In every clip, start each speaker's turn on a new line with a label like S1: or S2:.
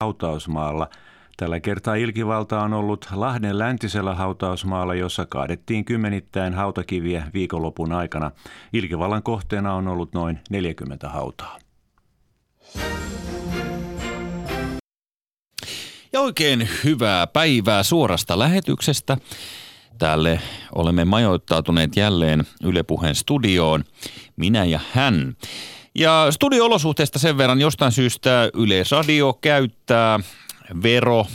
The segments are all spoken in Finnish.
S1: hautausmaalla. Tällä kertaa ilkivalta on ollut Lahden läntisellä hautausmaalla, jossa kaadettiin kymmenittäin hautakiviä viikonlopun aikana. Ilkivallan kohteena on ollut noin 40 hautaa.
S2: Ja oikein hyvää päivää suorasta lähetyksestä. Tälle olemme majoittautuneet jälleen Yle Puheen studioon, minä ja hän. Ja studio-olosuhteista sen verran jostain syystä Yleisradio käyttää vero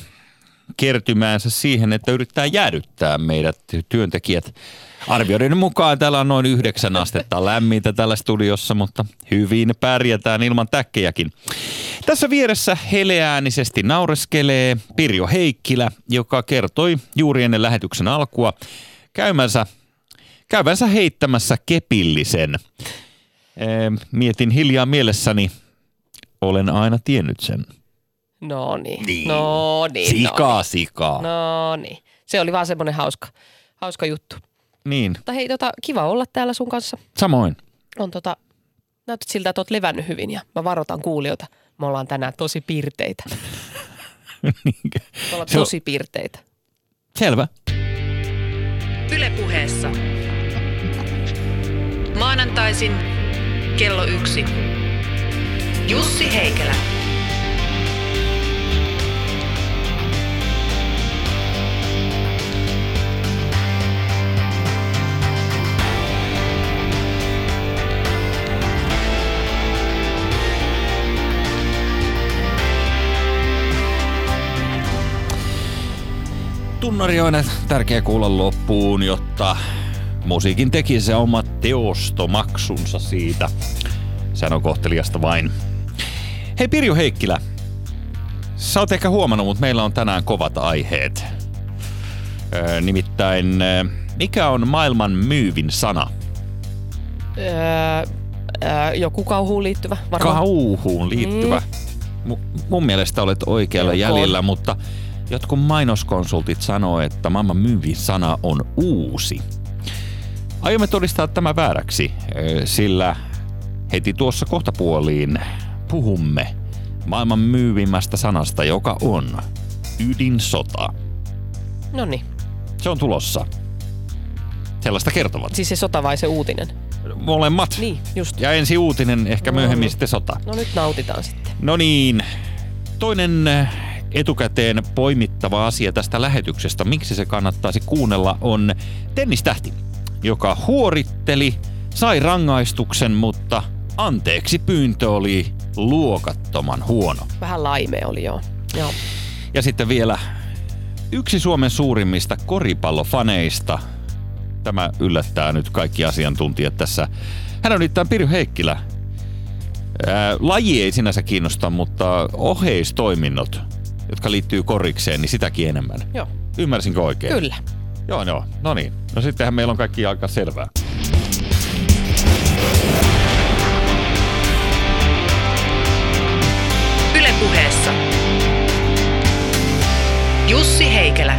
S2: kertymäänsä siihen, että yrittää jäädyttää meidät työntekijät. Arvioiden mukaan täällä on noin yhdeksän astetta lämmintä tällä studiossa, mutta hyvin pärjätään ilman täkkejäkin. Tässä vieressä heleäänisesti naureskelee Pirjo Heikkilä, joka kertoi juuri ennen lähetyksen alkua käymänsä, käyvänsä heittämässä kepillisen. Mietin hiljaa mielessäni, olen aina tiennyt sen.
S3: No niin.
S2: Niin.
S3: No niin.
S2: Sikaa,
S3: no
S2: sikaa.
S3: niin. No niin. Se oli vaan semmoinen hauska, hauska juttu.
S2: Niin,
S3: Mutta hei, tota, kiva olla täällä sun kanssa.
S2: samoin.
S3: On tota, näytät siltä, että oot levännyt hyvin ja mä varoitan kuulijoita. Me ollaan tänään tosi piirteitä. Me ollaan
S2: on-
S3: tosi piirteitä.
S2: Selvä.
S4: Ylepuheessa. Maanantaisin kello yksi. Jussi Heikelä.
S2: Tunnari on tärkeä kuulla loppuun, jotta musiikin tekisi se oma teostomaksunsa siitä. Sehän on kohteliasta vain. Hei Pirjo Heikkilä, sä oot ehkä huomannut, mutta meillä on tänään kovat aiheet. Öö, nimittäin, mikä on maailman myyvin sana?
S3: Öö, öö, joku kauhuun liittyvä varmaan.
S2: Kauhuun liittyvä. Mu- mun mielestä olet oikealla
S3: Joko.
S2: jäljellä, mutta jotkut mainoskonsultit sanoo, että maailman myyvin sana on uusi. Aiomme todistaa tämä vääräksi, sillä heti tuossa kohtapuoliin puhumme maailman myyvimmästä sanasta, joka on ydinsota.
S3: No niin.
S2: Se on tulossa. Sellaista kertovat.
S3: Siis se sota vai se uutinen?
S2: Molemmat.
S3: Niin, just.
S2: Ja ensi uutinen, ehkä
S3: No
S2: myöhemmin
S3: niin.
S2: sitten sota.
S3: No nyt nautitaan sitten.
S2: No niin, toinen etukäteen poimittava asia tästä lähetyksestä, miksi se kannattaisi kuunnella, on tennistähti, joka huoritteli, sai rangaistuksen, mutta anteeksi pyyntö oli luokattoman huono.
S3: Vähän laimea oli joo. Joo.
S2: Ja sitten vielä yksi Suomen suurimmista koripallofaneista. Tämä yllättää nyt kaikki asiantuntijat tässä. Hän on nimittäin Pirjo Heikkilä. Ää, laji ei sinänsä kiinnosta, mutta oheistoiminnot, jotka liittyy korikseen, niin sitäkin enemmän.
S3: Joo.
S2: Ymmärsinkö oikein?
S3: Kyllä.
S2: Joo, joo. No niin. No sittenhän meillä on kaikki aika selvää.
S4: Ylepuheessa. Jussi Heikelä.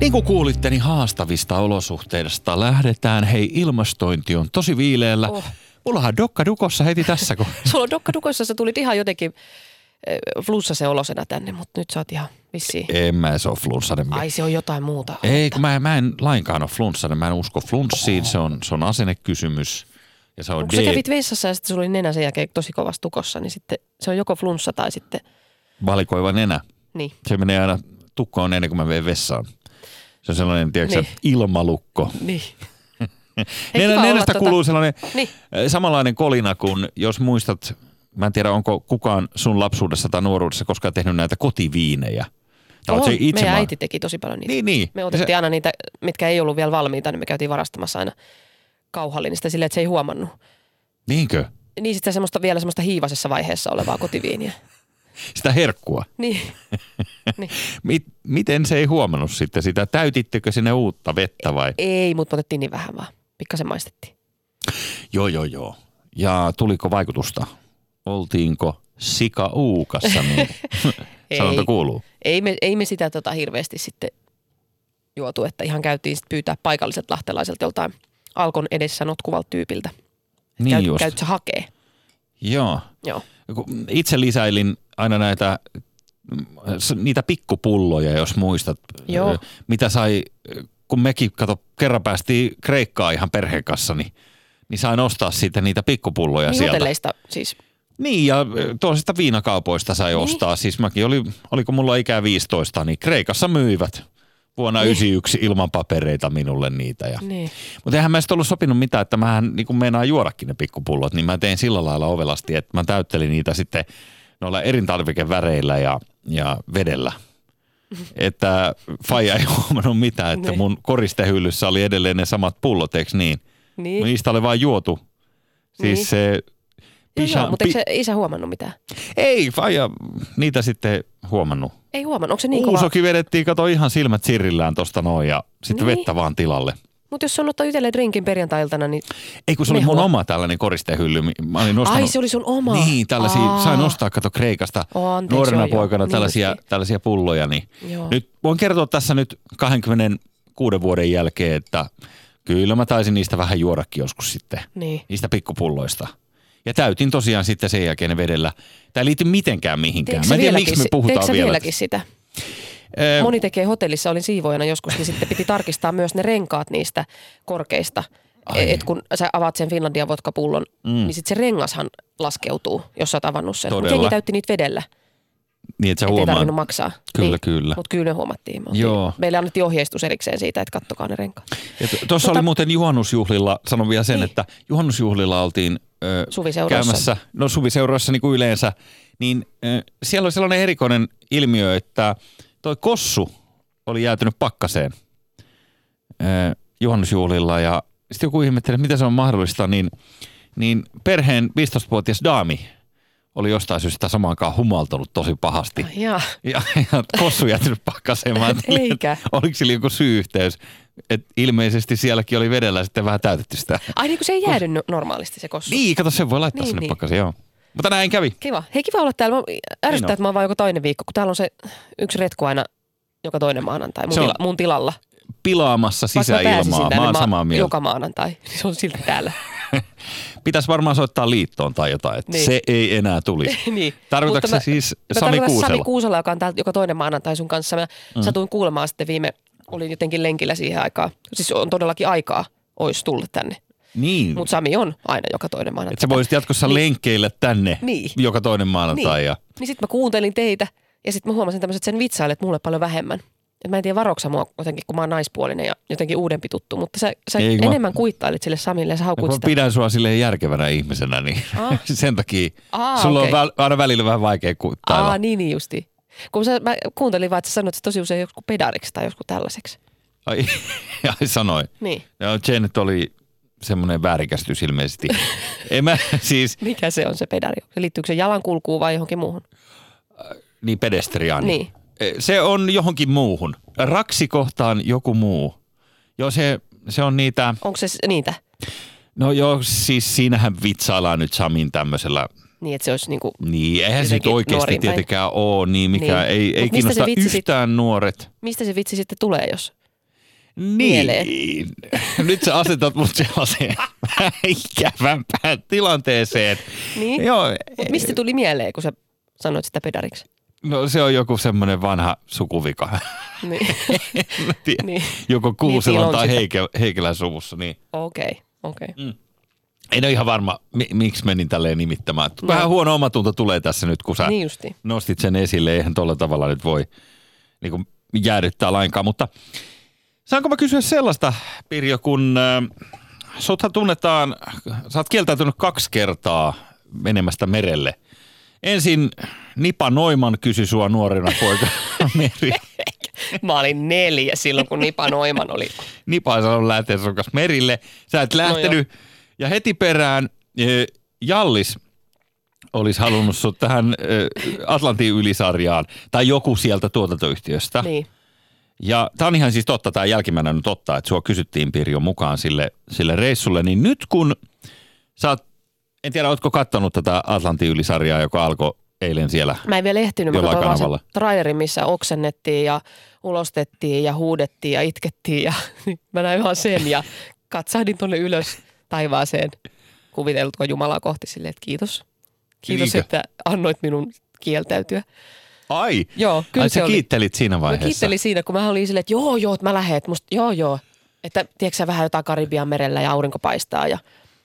S2: Niin kuin kuulitte, niin haastavista olosuhteista lähdetään. Hei, ilmastointi on tosi viileellä.
S3: Oh.
S2: Mullahan dokka dukossa heti tässä, kun
S3: Sulla on dokkadukoissa, sä tulit ihan jotenkin eh, flunssasen olosena tänne, mutta nyt sä oot ihan vissiin.
S2: En mä se ole flunssainen.
S3: Ai se on jotain muuta.
S2: Ei, kun mä, mä en lainkaan ole flunssainen. Mä en usko flunssiin. Se on, se on asennekysymys. Ja se on
S3: Kun sä
S2: D.
S3: kävit vessassa ja sitten sulla oli nenä sen jälkeen tosi kovassa tukossa, niin sitten se on joko flunssa tai sitten,
S2: valikoiva nenä.
S3: niin.
S2: Se menee aina tukkoon ennen kuin mä menen vessaan. Se on sellainen, tiedätkö,
S3: Niin.
S2: ilmalukko.
S3: niin.
S2: Nenä, nenästä
S3: tota-
S2: kuuluu sellainen
S3: Niin.
S2: samanlainen kolina kuin, jos muistat, mä en tiedä onko kukaan sun lapsuudessa tai nuoruudessa koskaan tehnyt näitä kotiviinejä. Tai se itse
S3: meidän
S2: ma-
S3: äiti teki tosi paljon niitä.
S2: Niin, niin.
S3: Me otettiin
S2: se-
S3: aina niitä, mitkä ei ollut vielä valmiita, niin me käytiin varastamassa aina kauhallinista silleen, että se ei huomannut.
S2: Niinkö?
S3: Niin sitten semmoista, vielä semmoista hiivasessa vaiheessa olevaa kotiviiniä.
S2: Sitä herkkua.
S3: Niin. niin.
S2: Mit, miten se ei huomannut sitten sitä? Täytittekö sinne uutta vettä vai?
S3: Ei, mutta otettiin niin vähän vaan. Pikkasen maistettiin.
S2: Joo, joo, joo. Ja tuliko vaikutusta? Oltiinko sika uukassa, niin sanonta kuuluu.
S3: Ei me, ei me sitä tota hirveästi sitten juotu, että ihan käytiin sitten pyytää paikalliset lahtelaiselta joltain Alkon edessä notkuvalta tyypiltä.
S2: Niin
S3: Käyt,
S2: just.
S3: käyt sä hakee?
S2: Joo.
S3: Joo.
S2: Itse lisäilin aina näitä niitä pikkupulloja, jos muistat,
S3: Joo.
S2: mitä sai, kun mekin, kato, kerran päästiin Kreikkaan ihan perheen kanssa, niin, niin sain ostaa siitä niitä pikkupulloja
S3: Niin
S2: sieltä.
S3: siis.
S2: Niin, ja tuollaisista viinakaupoista sai
S3: Niin.
S2: ostaa. Siis mäkin oli, oliko mulla ikää 15, niin Kreikassa myivät vuonna
S3: Niin.
S2: 91 ilman papereita minulle niitä. Ja.
S3: Niin.
S2: Mutta eihän mä sitten ollut sopinut mitään, että mähän niin kun meinaan juodakin ne pikkupullot, niin mä tein sillä lailla ovelasti, että mä täyttelin niitä sitten noilla elintarvikeväreillä ja, ja vedellä. Että Faija ei huomannut mitään, että
S3: Niin.
S2: mun koristehyllyssä oli edelleen ne samat pullot, eikö niin?
S3: Niin.
S2: Niistä oli vain juotu. Siis
S3: Niin.
S2: se...
S3: Joo,
S2: Pisha-
S3: joo, mutta eikö
S2: pi-
S3: se isä huomannut mitään?
S2: ei, Faija niitä sitten huomannut.
S3: Ei huomannut. Onko se niin kova?
S2: Uusokin vedettiin, kato ihan silmät sirrillään tosta noin ja sitten
S3: Niin.
S2: vettä vaan tilalle.
S3: Mutta jos on ottaa itselle drinkin perjantai-iltana, niin...
S2: Ei kun se oli mun
S3: Mehua.
S2: oma tällainen koristehylly. Mä olin nostanut,
S3: Ai se oli sun oma.
S2: Niin, tällaisia,
S3: Aa.
S2: sain ostaa, kato Kreikasta
S3: Oo, anteeksi,
S2: nuorena
S3: joo, joo.
S2: poikana
S3: Niin
S2: tällaisia,
S3: justiin.
S2: tällaisia pulloja. Niin
S3: Joo.
S2: nyt voin kertoa tässä nyt 26 vuoden jälkeen, että kyllä mä taisin niistä vähän juodakin joskus sitten,
S3: Niin.
S2: niistä pikkupulloista. Ja täytin tosiaan sitten sen jälkeen vedellä. Tämä ei liity mitenkään mihinkään.
S3: Teekö
S2: Mä en tiedä, miksi me puhutaan vielä.
S3: vieläkin sitä?
S2: Ee,
S3: Moni tekee hotellissa, olin siivoojana joskus, niin sitten piti tarkistaa myös ne renkaat niistä korkeista.
S2: Ai.
S3: Et kun sä avaat sen Finlandia vodkapullon, mm. niin sitten se rengashan laskeutuu, jos sä oot avannut sen. Mutta jengi täytti niitä vedellä,
S2: niin, että sä
S3: ettei
S2: huomaat.
S3: tarvinnut maksaa.
S2: Kyllä,
S3: niin.
S2: kyllä.
S3: Mutta kyllä me huomattiin. Me
S2: Joo.
S3: Meille annettiin ohjeistus erikseen siitä, että kattokaa ne renkaat.
S2: Tuossa
S3: Tota-
S2: oli muuten juhannusjuhlilla, sanon vielä sen,
S3: Niin.
S2: että juhannusjuhlilla oltiin ö, käymässä, no suviseuroissa niin kuin yleensä, niin ö, siellä oli sellainen erikoinen ilmiö, että toi kossu oli jäätynyt pakkaseen ö, juhannusjuhlilla ja sitten joku ihmetteli, että miten se on mahdollista, niin, niin perheen 15-vuotias daami oli jostain syystä samaan aikaan humaltunut tosi pahasti.
S3: Jaa.
S2: Ja, ja kossu jätynyt pakkaseen. Mä ajattelin,
S3: Eikä.
S2: Oliko sillä joku syy-yhteys? Et ilmeisesti sielläkin oli vedellä sitten vähän täytetty sitä.
S3: Ai niin kuin se ei jäädy no- normaalisti se kossu.
S2: Niin, kato, sen voi laittaa
S3: Niin,
S2: sinne
S3: niin.
S2: pakkaseen, joo. Mutta näin kävi.
S3: Kiva. Hei kiva olla täällä. Mä ärsyttää,
S2: Niin
S3: että mä oon vaan joka toinen viikko, kun täällä on se yksi retku aina joka toinen maanantai mun,
S2: Se on
S3: tila, mun tilalla.
S2: Pilaamassa
S3: mä
S2: sisäilmaa.
S3: tänne
S2: Mä oon
S3: ma-
S2: samaa mieltä.
S3: Joka maanantai. niin Se on silti täällä.
S2: Pitäisi varmaan soittaa liittoon tai jotain, että
S3: Niin.
S2: se ei enää tulisi.
S3: niin.
S2: Tarkoitatko se siis
S3: mä
S2: Sami
S3: tarkoitan
S2: Kuusela?
S3: Sami Kuusela, joka on täältä joka toinen maanantai sun kanssa. Mä mm. satuin kuulemaan sitten viime, olin jotenkin lenkillä siihen aikaan. Siis on todellakin aikaa, olisi tullut tänne.
S2: Niin,
S3: Mutta Sami on aina joka toinen maanantai.
S2: että sä voisit jatkossa
S3: Niin.
S2: lenkkeillä tänne
S3: Niin.
S2: joka toinen maanantai.
S3: Niin,
S2: Ja...
S3: niin sitten mä kuuntelin teitä ja sitten mä huomasin tämmöiset sen vitsailet mulle paljon vähemmän. Et mä en tiedä varoksa mua jotenkin, kun mä oon naispuolinen ja jotenkin uudempi tuttu, mutta sä, sä
S2: Ei, kun mä-
S3: enemmän kuittailit sille Samille ja sä haukuit
S2: Mä
S3: sitä.
S2: pidän sua silleen järkevänä ihmisenä, niin
S3: Ah.
S2: sen takia
S3: Aa,
S2: sulla
S3: okei.
S2: on aina välillä vähän vaikea kuittailla.
S3: Aa, niin, niin justi. Kun sä, mä kuuntelin vaan, että sä sanoit että tosi usein joku pedariksi tai joskus tällaiseksi.
S2: Ai, ai sanoin.
S3: Niin.
S2: Joo, Janet oli semmoinen väärinkäsitys ilmeisesti. en mä siis,
S3: Mikä se on se pedari? Liittyykö se jalankulkuun vai johonkin muuhun?
S2: niin pedestriaani.
S3: Niin.
S2: Se on johonkin muuhun. Raksi kohtaan joku muu. Joo, se, se on niitä,
S3: Onko se niitä?
S2: no joo, siis siinähän vitsaillaan nyt Samin tämmöisellä,
S3: Niin, että se olisi niinku,
S2: niin eihän se nyt oikeasti tietenkään ole, niin mikä
S3: Niin.
S2: ei, ei kiinnosta
S3: vitsi sit-
S2: yhtään nuoret.
S3: mistä se vitsi sitten tulee, jos?
S2: Niin.
S3: Mieleen.
S2: Nyt sä asetat mut sellaiseen ikävämpään tilanteeseen.
S3: Niin?
S2: Joo,
S3: Mut mistä tuli mieleen, kun sä sanoit sitä pedariksi?
S2: No se on joku semmoinen vanha sukuvika.
S3: Niin. Niin.
S2: Joko Kuuselon
S3: Niin,
S2: tai. Heike, Heikelän suvussa, niin
S3: Okei, okei.
S2: en ole ihan varma, mi- miksi menin tälleen nimittämään. Vähän huono omatunto tulee tässä nyt, kun sä
S3: Niin justi.
S2: nostit sen esille. Eihän tuolla tavalla nyt voi niin kuin, jäädyttää lainkaan. Mutta saanko mä kysyä sellaista, Pirjo, kun äh, suthan tunnetaan, sä oot kieltäytynyt kaksi kertaa menemästä merelle. Ensin Nipa Noiman kysyi sua nuorena poika meri.
S3: Mä olin neljä silloin, kun Nipa Noiman oli.
S2: Nipa ei sanonut lähteä sun kanssa merille. Sä et lähtenyt. ja heti perään eh, Jallis olisi halunnut sut tähän eh, Atlantin ylisarjaan tai joku sieltä tuotantoyhtiöstä.
S3: Niin.
S2: Ja tämä on ihan siis totta, tämä jälkimmäinen on totta, että sua kysyttiin Pirjo mukaan sille, sille reissulle. Niin nyt kun sä oot, en tiedä, ootko kattonut tätä Atlantin ylisarjaa, joka alkoi eilen siellä.
S3: Mä en vielä ehtinyt, mä katsoin vaan sen trailerin, missä oksennettiin ja ulostettiin ja huudettiin ja itkettiin ja mä näin vaan sen ja katsahdin tuonne ylös taivaaseen. Kuviteltko Jumalaa kohti silleen, että kiitos. Kiitos,
S2: Niinkö?
S3: että annoit minun kieltäytyä.
S2: Ai,
S3: Joo, kyllä
S2: Ai
S3: se
S2: sä
S3: oli.
S2: kiittelit siinä
S3: Mä
S2: vaiheessa.
S3: kiittelin siinä, kun mä olin silleen, että joo, joo, että mä lähden, että musta, joo, joo. Että tiedätkö sä, vähän jotain Karibian merellä ja aurinko paistaa ja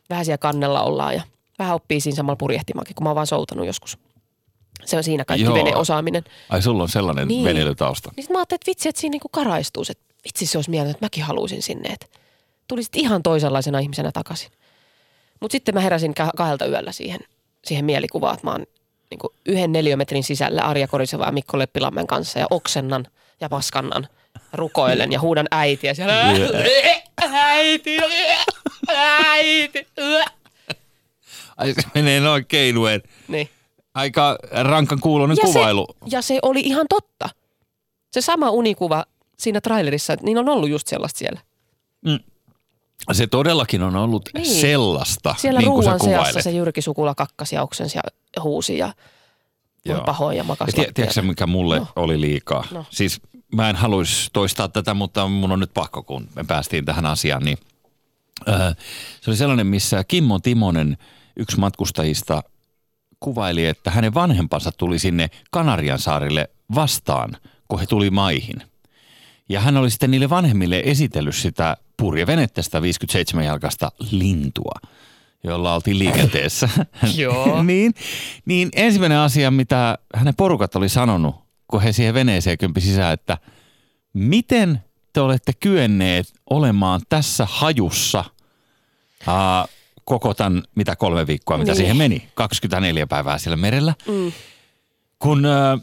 S3: vähän siellä kannella ollaan ja vähän oppii siinä samalla purjehtimaankin, kun mä oon vaan soutanut joskus. Se on siinä kaikki
S2: Joo.
S3: veneosaaminen.
S2: Ai sulla on sellainen
S3: Niin.
S2: veneilytausta.
S3: Niin sit mä ajattelin, että vitsi, että siinä niinku karaistuisi. Että vitsi se olisi mieltä, että mäkin haluaisin sinne. Että tulisit ihan toisenlaisena ihmisenä takaisin. Mutta sitten mä heräsin ka- kahdelta yöllä siihen, siihen mielikuvaan, että mä oon niinku yhden neliömetrin sisällä Arja Koriseva ja Mikko Leppilammen kanssa ja oksennan ja paskannan rukoilen ja huudan äitiä siellä. Äiti, äiti.
S2: Ai se menee noin keinuen.
S3: Niin.
S2: Aika rankan kuulonen
S3: Ja se,
S2: kuvailu.
S3: ja se oli ihan totta. Se sama unikuva siinä trailerissa, niin on ollut just sellaista siellä.
S2: Se todellakin on ollut
S3: Niin.
S2: sellaista,
S3: Siellä
S2: niin kuin sä kuvailet.
S3: se Jyrki Sukula kakkasi ja oksensi ja huusi ja
S2: Joo.
S3: pahoin ja makas
S2: Ja tie- tiedätkö mikä mulle
S3: No.
S2: oli liikaa?
S3: No.
S2: Siis mä en haluaisi toistaa tätä, mutta mun on nyt pakko, kun me päästiin tähän asiaan. Niin, öö, se oli sellainen, missä Kimmo Timonen, yksi matkustajista, kuvaili, että hänen vanhempansa tuli sinne Kanarian saarille vastaan, kun he tuli maihin. Ja hän oli sitten niille vanhemmille esitellyt sitä purjevenettä, sitä 57-jalkaista lintua, jolla oltiin liikenteessä.
S3: Joo.
S2: niin, niin ensimmäinen asia, mitä hänen porukat oli sanonut, kun he siihen veneeseen kympi sisään, että miten te olette kyenneet olemaan tässä hajussa aa, koko tämän, mitä kolme viikkoa, mitä
S3: Niin.
S2: siihen meni, 24 päivää siellä merellä.
S3: Mm.
S2: Kun ö,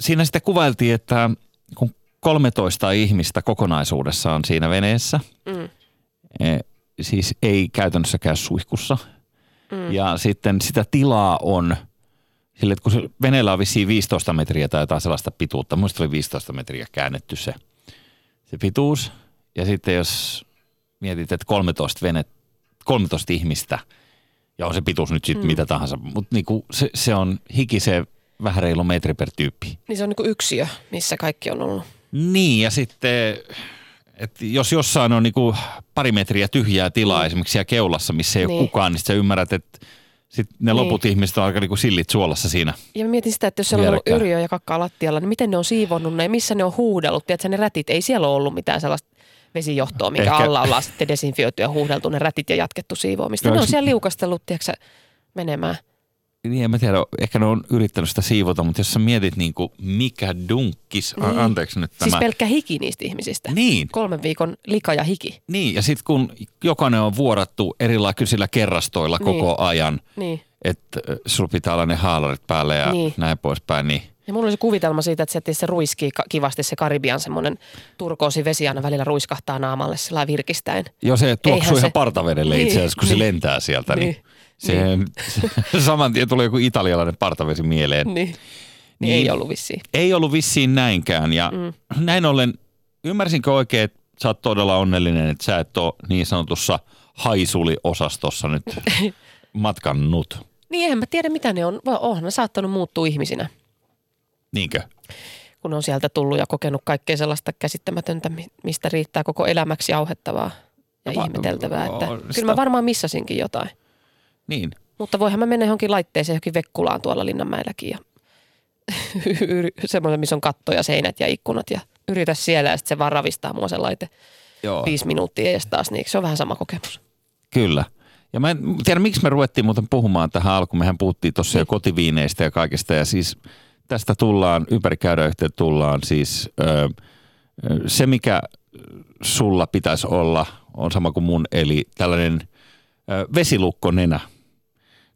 S2: siinä sitten kuvailtiin, että kun 13 ihmistä kokonaisuudessa on siinä veneessä,
S3: Mm.
S2: e, siis ei käytännössä käy suihkussa.
S3: Mm.
S2: Ja sitten sitä tilaa on, sille, että kun se veneellä on vissiin 15 metriä tai jotain sellaista pituutta, muista oli 15 metriä käännetty se, se pituus. Ja sitten jos mietit, että 13 venet, 13 ihmistä, ja on se pituus nyt sitten mm. mitä tahansa, mutta niinku se, se on hikisee vähän reilu metri per tyyppi.
S3: Niin se on niin yksiö, missä kaikki on ollut.
S2: Niin, ja sitten, että jos jossain on niinku pari metriä tyhjää tilaa mm. esimerkiksi siellä keulassa, missä ei niin. ole kukaan, niin sä ymmärrät, että sit ne
S3: Niin.
S2: loput ihmiset on aika niinku sillit suolassa siinä.
S3: Ja mä mietin sitä, että jos siellä on ollut yrjö ja kakkaa lattialla, niin miten ne on siivonnut ne, missä ne on huudellut. Tiedätkö, ne rätit, ei siellä ole ollut mitään sellaista vesijohtoa, minkä
S2: Ehkä-
S3: alla ollaan sitten desinfioitu ja huudeltu ne rätit ja jatkettu siivoamista.
S2: Joo,
S3: Ne on siellä liukastellut, tiedätkö, menemään.
S2: Niin en mä tiedä, ehkä ne on yrittänyt sitä siivota, mutta jos sä mietit niinku mikä dunkkis, niin.
S3: Niin.
S2: anteeksi nyt tämä.
S3: Siis pelkkä hiki niistä ihmisistä.
S2: Niin,
S3: Kolmen viikon lika ja hiki.
S2: niin, ja sitten kun jokainen on vuorattu erilaisilla kerrastoilla
S3: Niin.
S2: koko ajan,
S3: Niin.
S2: että sulla pitää olla ne haalarit päälle ja
S3: Niin.
S2: näin poispäin, niin
S3: Ja mulla oli se kuvitelma siitä, että se, se ruiskii kivasti se Karibian semmoinen turkoosi vesi aina välillä ruiskahtaa naamalle sillä virkistäen.
S2: Jo se tuoksuu
S3: Eihän
S2: ihan
S3: se-
S2: partavedelle itse asiassa, kun se
S3: Niin,
S2: lentää sieltä, niin,
S3: niin,
S2: siihen saman tien tulee joku italialainen partavesi mieleen.
S3: Niin. Niin,
S2: Niin.
S3: ei ollut vissiin.
S2: Ei ollut vissiin näinkään ja mm. näin ollen, ymmärsinkö oikein, että sä oot todella onnellinen, että sä et ole niin sanotussa haisuli-osastossa nyt matkannut.
S3: Niin en mä tiedä mitä ne on. Onhan ne saattanut muuttua ihmisinä,
S2: Niinkö?
S3: kun on sieltä tullut ja kokenut kaikkea sellaista käsittämätöntä, mi- mistä riittää koko elämäksi jauhettavaa ja
S2: Va-
S3: ihmeteltävää. Että
S2: on
S3: kyllä
S2: sitä-
S3: mä varmaan missasinkin jotain.
S2: Niin.
S3: Mutta voihan mä mennä johonkin laitteeseen, johonkin vekkulaan tuolla Linnanmäelläkin ja semmoinen, missä on katto ja seinät ja ikkunat ja yritä siellä ja sitten se vaan ravistaa mua se laite
S2: Joo.
S3: viisi minuuttia ja taas, niin se on vähän sama kokemus.
S2: Kyllä. Ja mä en tiedä, miksi me ruvettiin muuten puhumaan tähän alkuun. Mehän puhuttiin tuossa jo
S3: Niin.
S2: kotiviineistä ja kaikesta. Ja siis tästä tullaan, ympäri käydä yhteen tullaan siis ö, se, mikä sulla pitäisi olla, on sama kuin mun, eli tällainen ö, vesilukkonenä.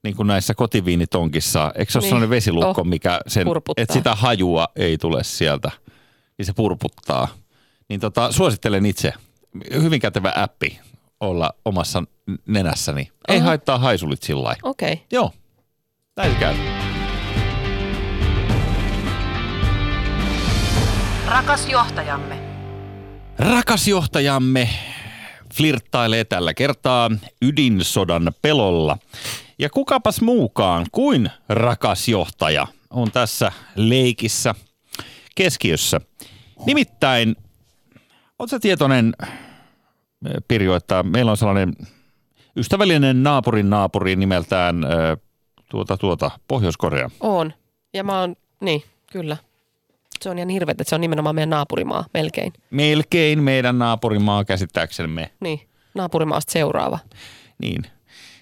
S2: Niin kuin näissä kotiviinitonkissa. Eikö se ole
S3: Niin.
S2: sellainen vesilukko,
S3: Oh,
S2: mikä sen,
S3: purputtaa.
S2: että sitä hajua ei tule sieltä, niin se purputtaa. Niin tota, suosittelen itse. Hyvin kätevä appi olla omassa nenässäni. Ei
S3: Aha.
S2: haittaa haisulit sillä.
S3: Okei. Okay.
S2: Joo, näin käy.
S4: Rakas johtajamme.
S2: Rakas johtajamme flirttailee tällä kertaa ydinsodan pelolla. Ja kukapas muukaan kuin rakas johtaja on tässä leikissä keskiössä. Nimittäin, oletko tietoinen, Pirjo, että meillä on sellainen ystävällinen naapurin naapuri nimeltään tuota, tuota, Pohjois-Korea.
S3: On. Ja mä oon, niin, Kyllä. Se on ihan hirveet, että se on nimenomaan meidän naapurimaa, melkein.
S2: Melkein meidän naapurimaa käsittääksemme.
S3: Niin, naapurimaasta seuraava.
S2: Niin.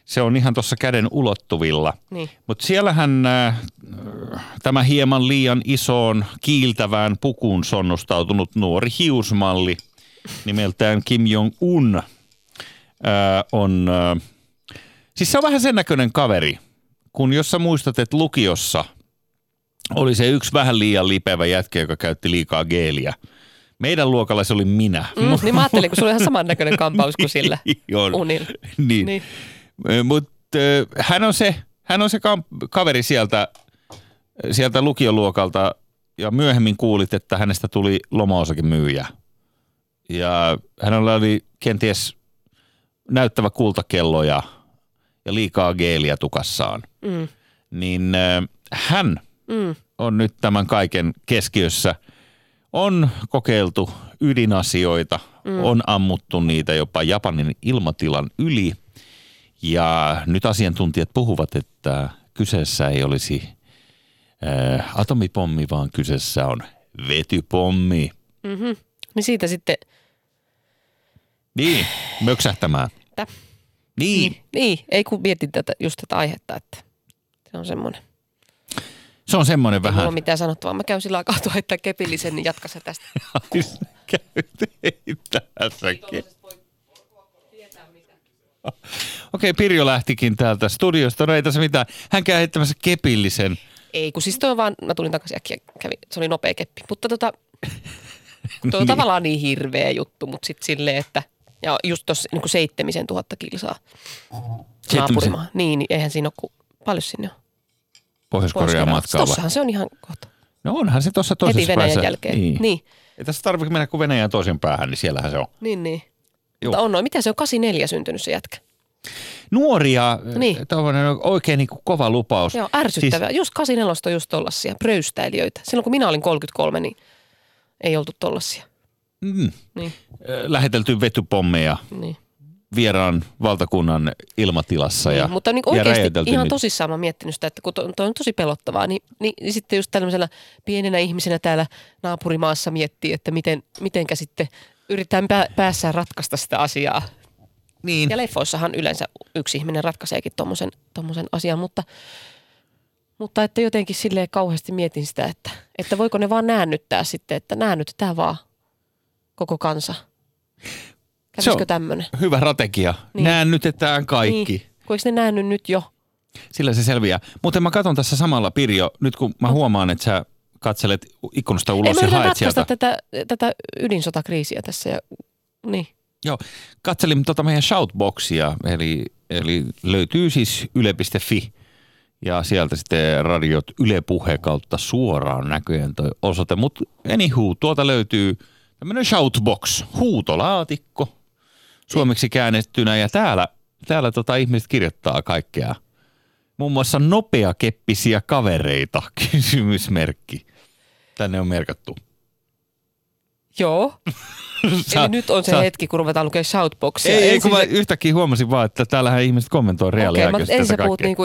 S2: Se on ihan tuossa käden ulottuvilla.
S3: Niin.
S2: Mutta siellähän äh, tämä hieman liian isoon kiiltävään pukuun sonnustautunut nuori hiusmalli nimeltään Kim Jong-un äh, on, äh, siis se on vähän sen näköinen kaveri, kun jos sä muistat, että lukiossa oli se yksi vähän liian lipevä jätkä, joka käytti liikaa geeliä. Meidän luokalla se oli minä.
S3: Mm, niin mä ajattelin, kun sulla on ihan samannäköinen kampaus kuin sillä
S2: on.
S3: unilla.
S2: Niin.
S3: Niin.
S2: Mutta hän on se, hän on se kam- kaveri sieltä, sieltä lukioluokalta ja myöhemmin kuulit, että hänestä tuli lomaosakin myyjä. Ja hänellä oli kenties näyttävä kultakello ja, ja liikaa geeliä tukassaan.
S3: Mm,
S2: Niin hän
S3: mm,
S2: on nyt tämän kaiken keskiössä. On kokeiltu ydinasioita, mm. on ammuttu niitä jopa Japanin ilmatilan yli. Ja nyt asiantuntijat puhuvat, että kyseessä ei olisi äh, atomipommi, vaan kyseessä on vetypommi.
S3: mm-hmm. Niin siitä sitten,
S2: Niin, möksähtämään.
S3: Tä?
S2: Niin,
S3: niin, ei kun mietin tätä, just tätä aihetta, että se on semmoinen.
S2: Se on semmoinen
S3: Vähän. Mulla
S2: vähän.
S3: on mitään sanottavaa. Mä käyn sillä aikaa haittaa kepillisen, niin jatka sä tästä.
S2: Käyt tässäkin. Okei, Pirjo lähtikin täältä studiosta. No ei tässä mitään. Hän käy heittämässä kepillisen.
S3: Ei, kun siis toi on vaan, mä tulin takaisin äkkiä, kävi, se oli nopea keppi. Mutta tota, toi on
S2: Niin.
S3: tavallaan niin hirveä juttu, mutta sitten silleen, että, ja just tuossa niin seitsemisen tuhatta kilsaa naapurimaa. Niin, niin eihän siinä ole, ku, paljon sinne on.
S2: Pohjois-Korean matkaava.
S3: Tossahan se on ihan kohta.
S2: No onhan se tuossa toisessa
S3: Heti Venäjän
S2: päässä.
S3: jälkeen.
S2: Niin.
S3: niin.
S2: Ei tässä tarvitse mennä kuin Venäjän toisen päähän, niin siellähän se on.
S3: Niin, niin.
S2: Joo.
S3: Mutta on noin, mitä se on 84 syntynyt se jätkä?
S2: Nuoria,
S3: Niin.
S2: niin. oikein niin kuin kova lupaus.
S3: Joo, ärsyttävää. Siis... Just 84 on just tollasia pröystäilijöitä. Silloin kun minä olin 33, niin ei oltu tollasia.
S2: Mm,
S3: Niin,
S2: lähetelty vetypommeja
S3: niin.
S2: Vieraan valtakunnan ilmatilassa. Ja,
S3: niin. Mutta niin
S2: ja
S3: oikeasti
S2: räjäytelty
S3: ihan
S2: niitä.
S3: tosissaan mä oon miettinyt sitä, että kun toi, toi on tosi pelottavaa, niin, niin, niin sitten just tällaisella pienenä ihmisenä täällä naapurimaassa miettii, että miten, mitenkä sitten yritetään pää, päässään ratkaista sitä asiaa.
S2: Niin.
S3: Ja leffoissahan yleensä yksi ihminen ratkaiseekin tommosen, tommosen asian, mutta, mutta että jotenkin silleen kauheasti mietin sitä, että, että voiko ne vaan näännyttää sitten, että näännytetään vaan koko kansa. Kävisikö tämmöinen?
S2: Hyvä strategia.
S3: Niin.
S2: Niin. Näännytetään kaikki.
S3: Niin. Kun eikö ne näännyt nyt jo?
S2: Sillä se selviää. Mutta mä katson tässä samalla, Pirjo, nyt kun mä huomaan, että sä katselet ikkunasta
S3: Ei
S2: ulos
S3: mä
S2: ja haet sieltä.
S3: tätä, tätä ydinsotakriisiä tässä. Ja, niin.
S2: Joo, katselin tota meidän shoutboxia, eli, eli löytyy siis yle.fi ja sieltä sitten radiot Yle Puhe kautta suoraan näköjään toi osoite. Mutta anywho, tuolta löytyy tämmöinen shoutbox, huutolaatikko suomeksi käännettynä ja täällä, täällä tota ihmiset kirjoittaa kaikkea. Muun muassa nopeakeppisiä kavereita, kysymysmerkki. Tänne on merkattu.
S3: Joo.
S2: Sä-
S3: Eli nyt on se
S2: sä-
S3: hetki, kun ruvetaan lukemaan shoutboxia.
S2: Ei, ei kun mä
S3: se-
S2: yhtäkkiä huomasin vaan, että täällähän ihmiset kommentoi reaaliaikaisesti
S3: okay, ensin sä puhut niinku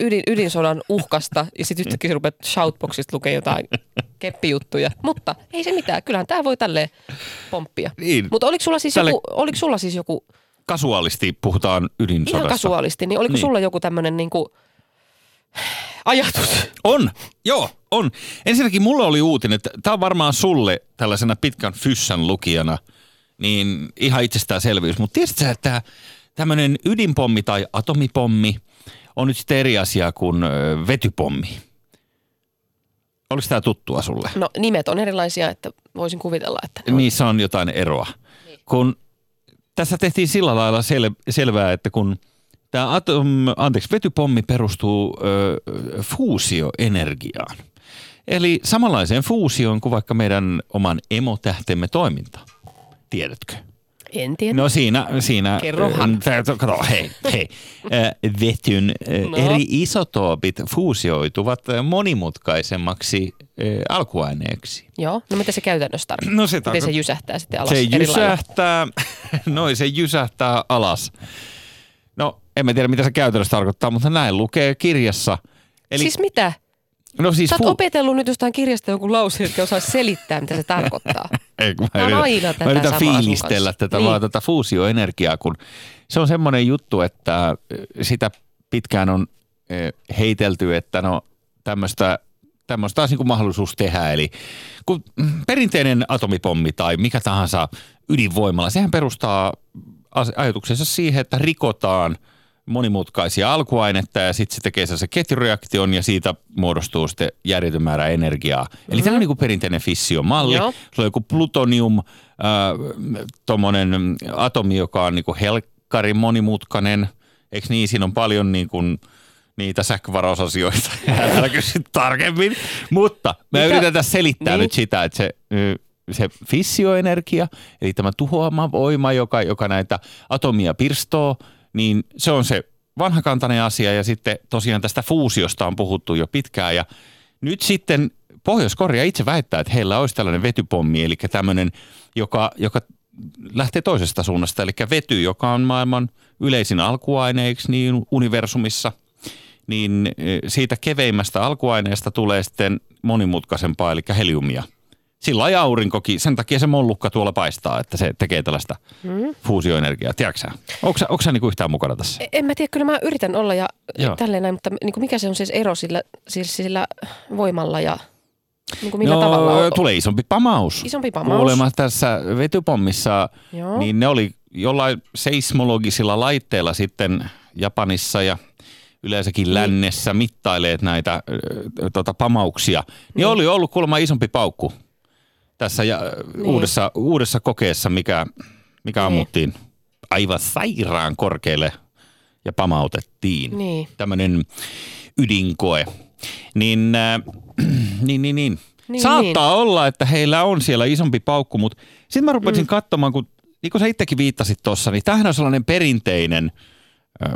S3: ydin, ydinsodan uhkasta ja sitten yhtäkkiä rupeat shoutboxista lukemaan jotain keppijuttuja. Mutta ei se mitään, kyllähän tämä voi tälleen pomppia.
S2: Niin,
S3: Mutta oliko sulla siis
S2: Tälle-
S3: joku, oliko sulla siis joku
S2: kasuaalisti puhutaan ydinsodasta.
S3: ihan kasuaalisti, niin oliko
S2: Niin.
S3: sulla joku tämmöinen niinku ajatus?
S2: On, joo, on. Ensinnäkin mulla oli uutinen, että tämä on varmaan sulle tällaisena pitkän fyssän lukijana, niin ihan itsestäänselvyys. Mutta tiesitkö sä, että tämmöinen ydinpommi tai atomipommi on nyt sitten eri asia kuin vetypommi? Oliko tämä tuttua sulle?
S3: No nimet on erilaisia, että voisin kuvitella, että on.
S2: Niissä on jotain eroa. Kun tässä tehtiin sillä lailla sel- selvää, että kun tämä atom, anteeksi, vetypommi perustuu ö, fuusioenergiaan. Eli samanlaiseen fuusioon kuin vaikka meidän oman emotähtemme toiminta. Tiedätkö?
S3: En tiedä.
S2: No siinä, siinä
S3: Kerrohan.
S2: Tää- kato, hei, hei. Ö, Vetyn ö,
S3: No.
S2: eri isotoopit fuusioituvat monimutkaisemmaksi alkuaineeksi.
S3: Joo, no mitä se käytännössä tarkoittaa?
S2: No se
S3: Miten se
S2: tarkoittaa-
S3: jysähtää sitten alas
S2: Se jysähtää, noin se jysähtää alas. No, en mä tiedä mitä se käytännössä tarkoittaa, mutta näin lukee kirjassa. Eli
S3: Siis mitä?
S2: No siis
S3: Sä oot
S2: fu-
S3: opetellut nyt jostain kirjasta jonkun lauseen, että osaa selittää, mitä se tarkoittaa.
S2: Ei, kun
S3: Mä oon
S2: yritän,
S3: aina tätä
S2: mä yritän fiilistellä tätä,
S3: Niin.
S2: vaan tätä fuusioenergiaa, kun se on semmoinen juttu, että sitä pitkään on eh, heitelty, että no tämmöistä tämmöistä olisi niin kuin mahdollisuus tehdä. Eli kun perinteinen atomipommi tai mikä tahansa ydinvoimalla, sehän perustaa ajatuksensa siihen, että rikotaan monimutkaisia alkuainetta ja sitten se tekee se ketjureaktion ja siitä muodostuu sitten järjetön määrä energiaa. Eli tämä on niin kuin perinteinen fissiomalli.
S3: Joo.
S2: Se on joku plutonium, äh, tuommoinen atomi, joka on niin kuin helkkarin monimutkainen. Eikö niin? Siinä on paljon niin kuin niitä sähkövaraosasioita. Älä kysy tarkemmin. Mutta mä
S3: Mitä?
S2: yritän tässä selittää
S3: Niin.
S2: nyt sitä, että se, se fissioenergia, eli tämä tuhoama voima, joka, joka näitä atomia pirstoo, niin se on se vanhakantainen asia ja sitten tosiaan tästä fuusiosta on puhuttu jo pitkään ja nyt sitten Pohjois-Korea itse väittää, että heillä olisi tällainen vetypommi, eli tämmöinen, joka, joka lähtee toisesta suunnasta, eli vety, joka on maailman yleisin alkuaineiksi niin universumissa, niin eh, siitä keveimmästä alkuaineesta tulee sitten monimutkaisempaa, eli heliumia. Sillä lailla aurinkokin, sen takia se mollukka tuolla paistaa, että se tekee tällaista mm. fuusioenergiaa. Tiedätkö sä? Onko sä, onko sä niinku yhtään mukana tässä?
S3: En mä tiedä, kyllä mä yritän olla ja
S2: Joo.
S3: tälleen näin, mutta niin kuin mikä se on siis ero sillä, siis sillä voimalla ja niin kuin millä
S2: no,
S3: tavalla on?
S2: tulee isompi pamaus.
S3: Isompi pamaus.
S2: Kuulemma tässä vetypommissa,
S3: Joo.
S2: niin ne oli jollain seismologisilla laitteilla sitten Japanissa ja yleensäkin lännessä mittaileet näitä tota, pamauksia. Niin,
S3: Niin.
S2: oli ollut kuulemma isompi paukku tässä ja, niin. uudessa, uudessa kokeessa, mikä, mikä
S3: Niin.
S2: ammuttiin aivan sairaan korkealle ja pamautettiin.
S3: Niin.
S2: Tämmöinen ydinkoe. Niin, äh, niin, niin, niin.
S3: Niin,
S2: Saattaa olla, että heillä on siellä isompi paukku, mutta sitten mä rupesin mm. katsomaan, kun niin kuin sä itsekin viittasit tuossa, niin tämähän on sellainen perinteinen äh,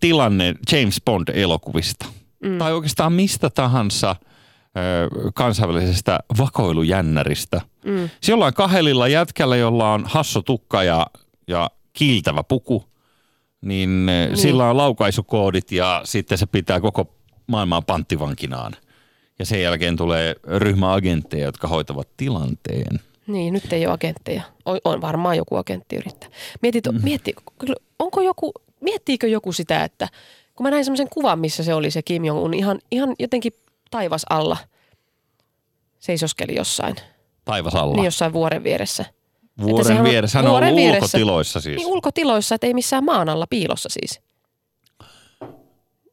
S2: tilanne James Bond-elokuvista. Mm. Tai oikeastaan mistä tahansa äh, kansainvälisestä vakoilujännäristä. Mm. Siellä on kahelilla jätkällä, jolla on hasso tukka ja, ja kiiltävä puku, niin, niin sillä on laukaisukoodit ja sitten se pitää koko maailmaa panttivankinaan. Ja sen jälkeen tulee ryhmä agentteja, jotka hoitavat tilanteen.
S3: Niin, nyt ei ole agentteja. On, on varmaan joku agentti yrittää. Mietit, mm. mietti, onko joku, miettiikö joku sitä, että kun mä näin semmoisen kuvan, missä se oli se Kim Jong-un ihan, ihan jotenkin taivas alla seisoskeli jossain,
S2: Taivas alla.
S3: niin jossain vuoren vieressä.
S2: Vuoren vieressä. Hän on
S3: vuoren vieressä.
S2: ulkotiloissa siis.
S3: Niin ulkotiloissa, että ei missään maan alla piilossa siis.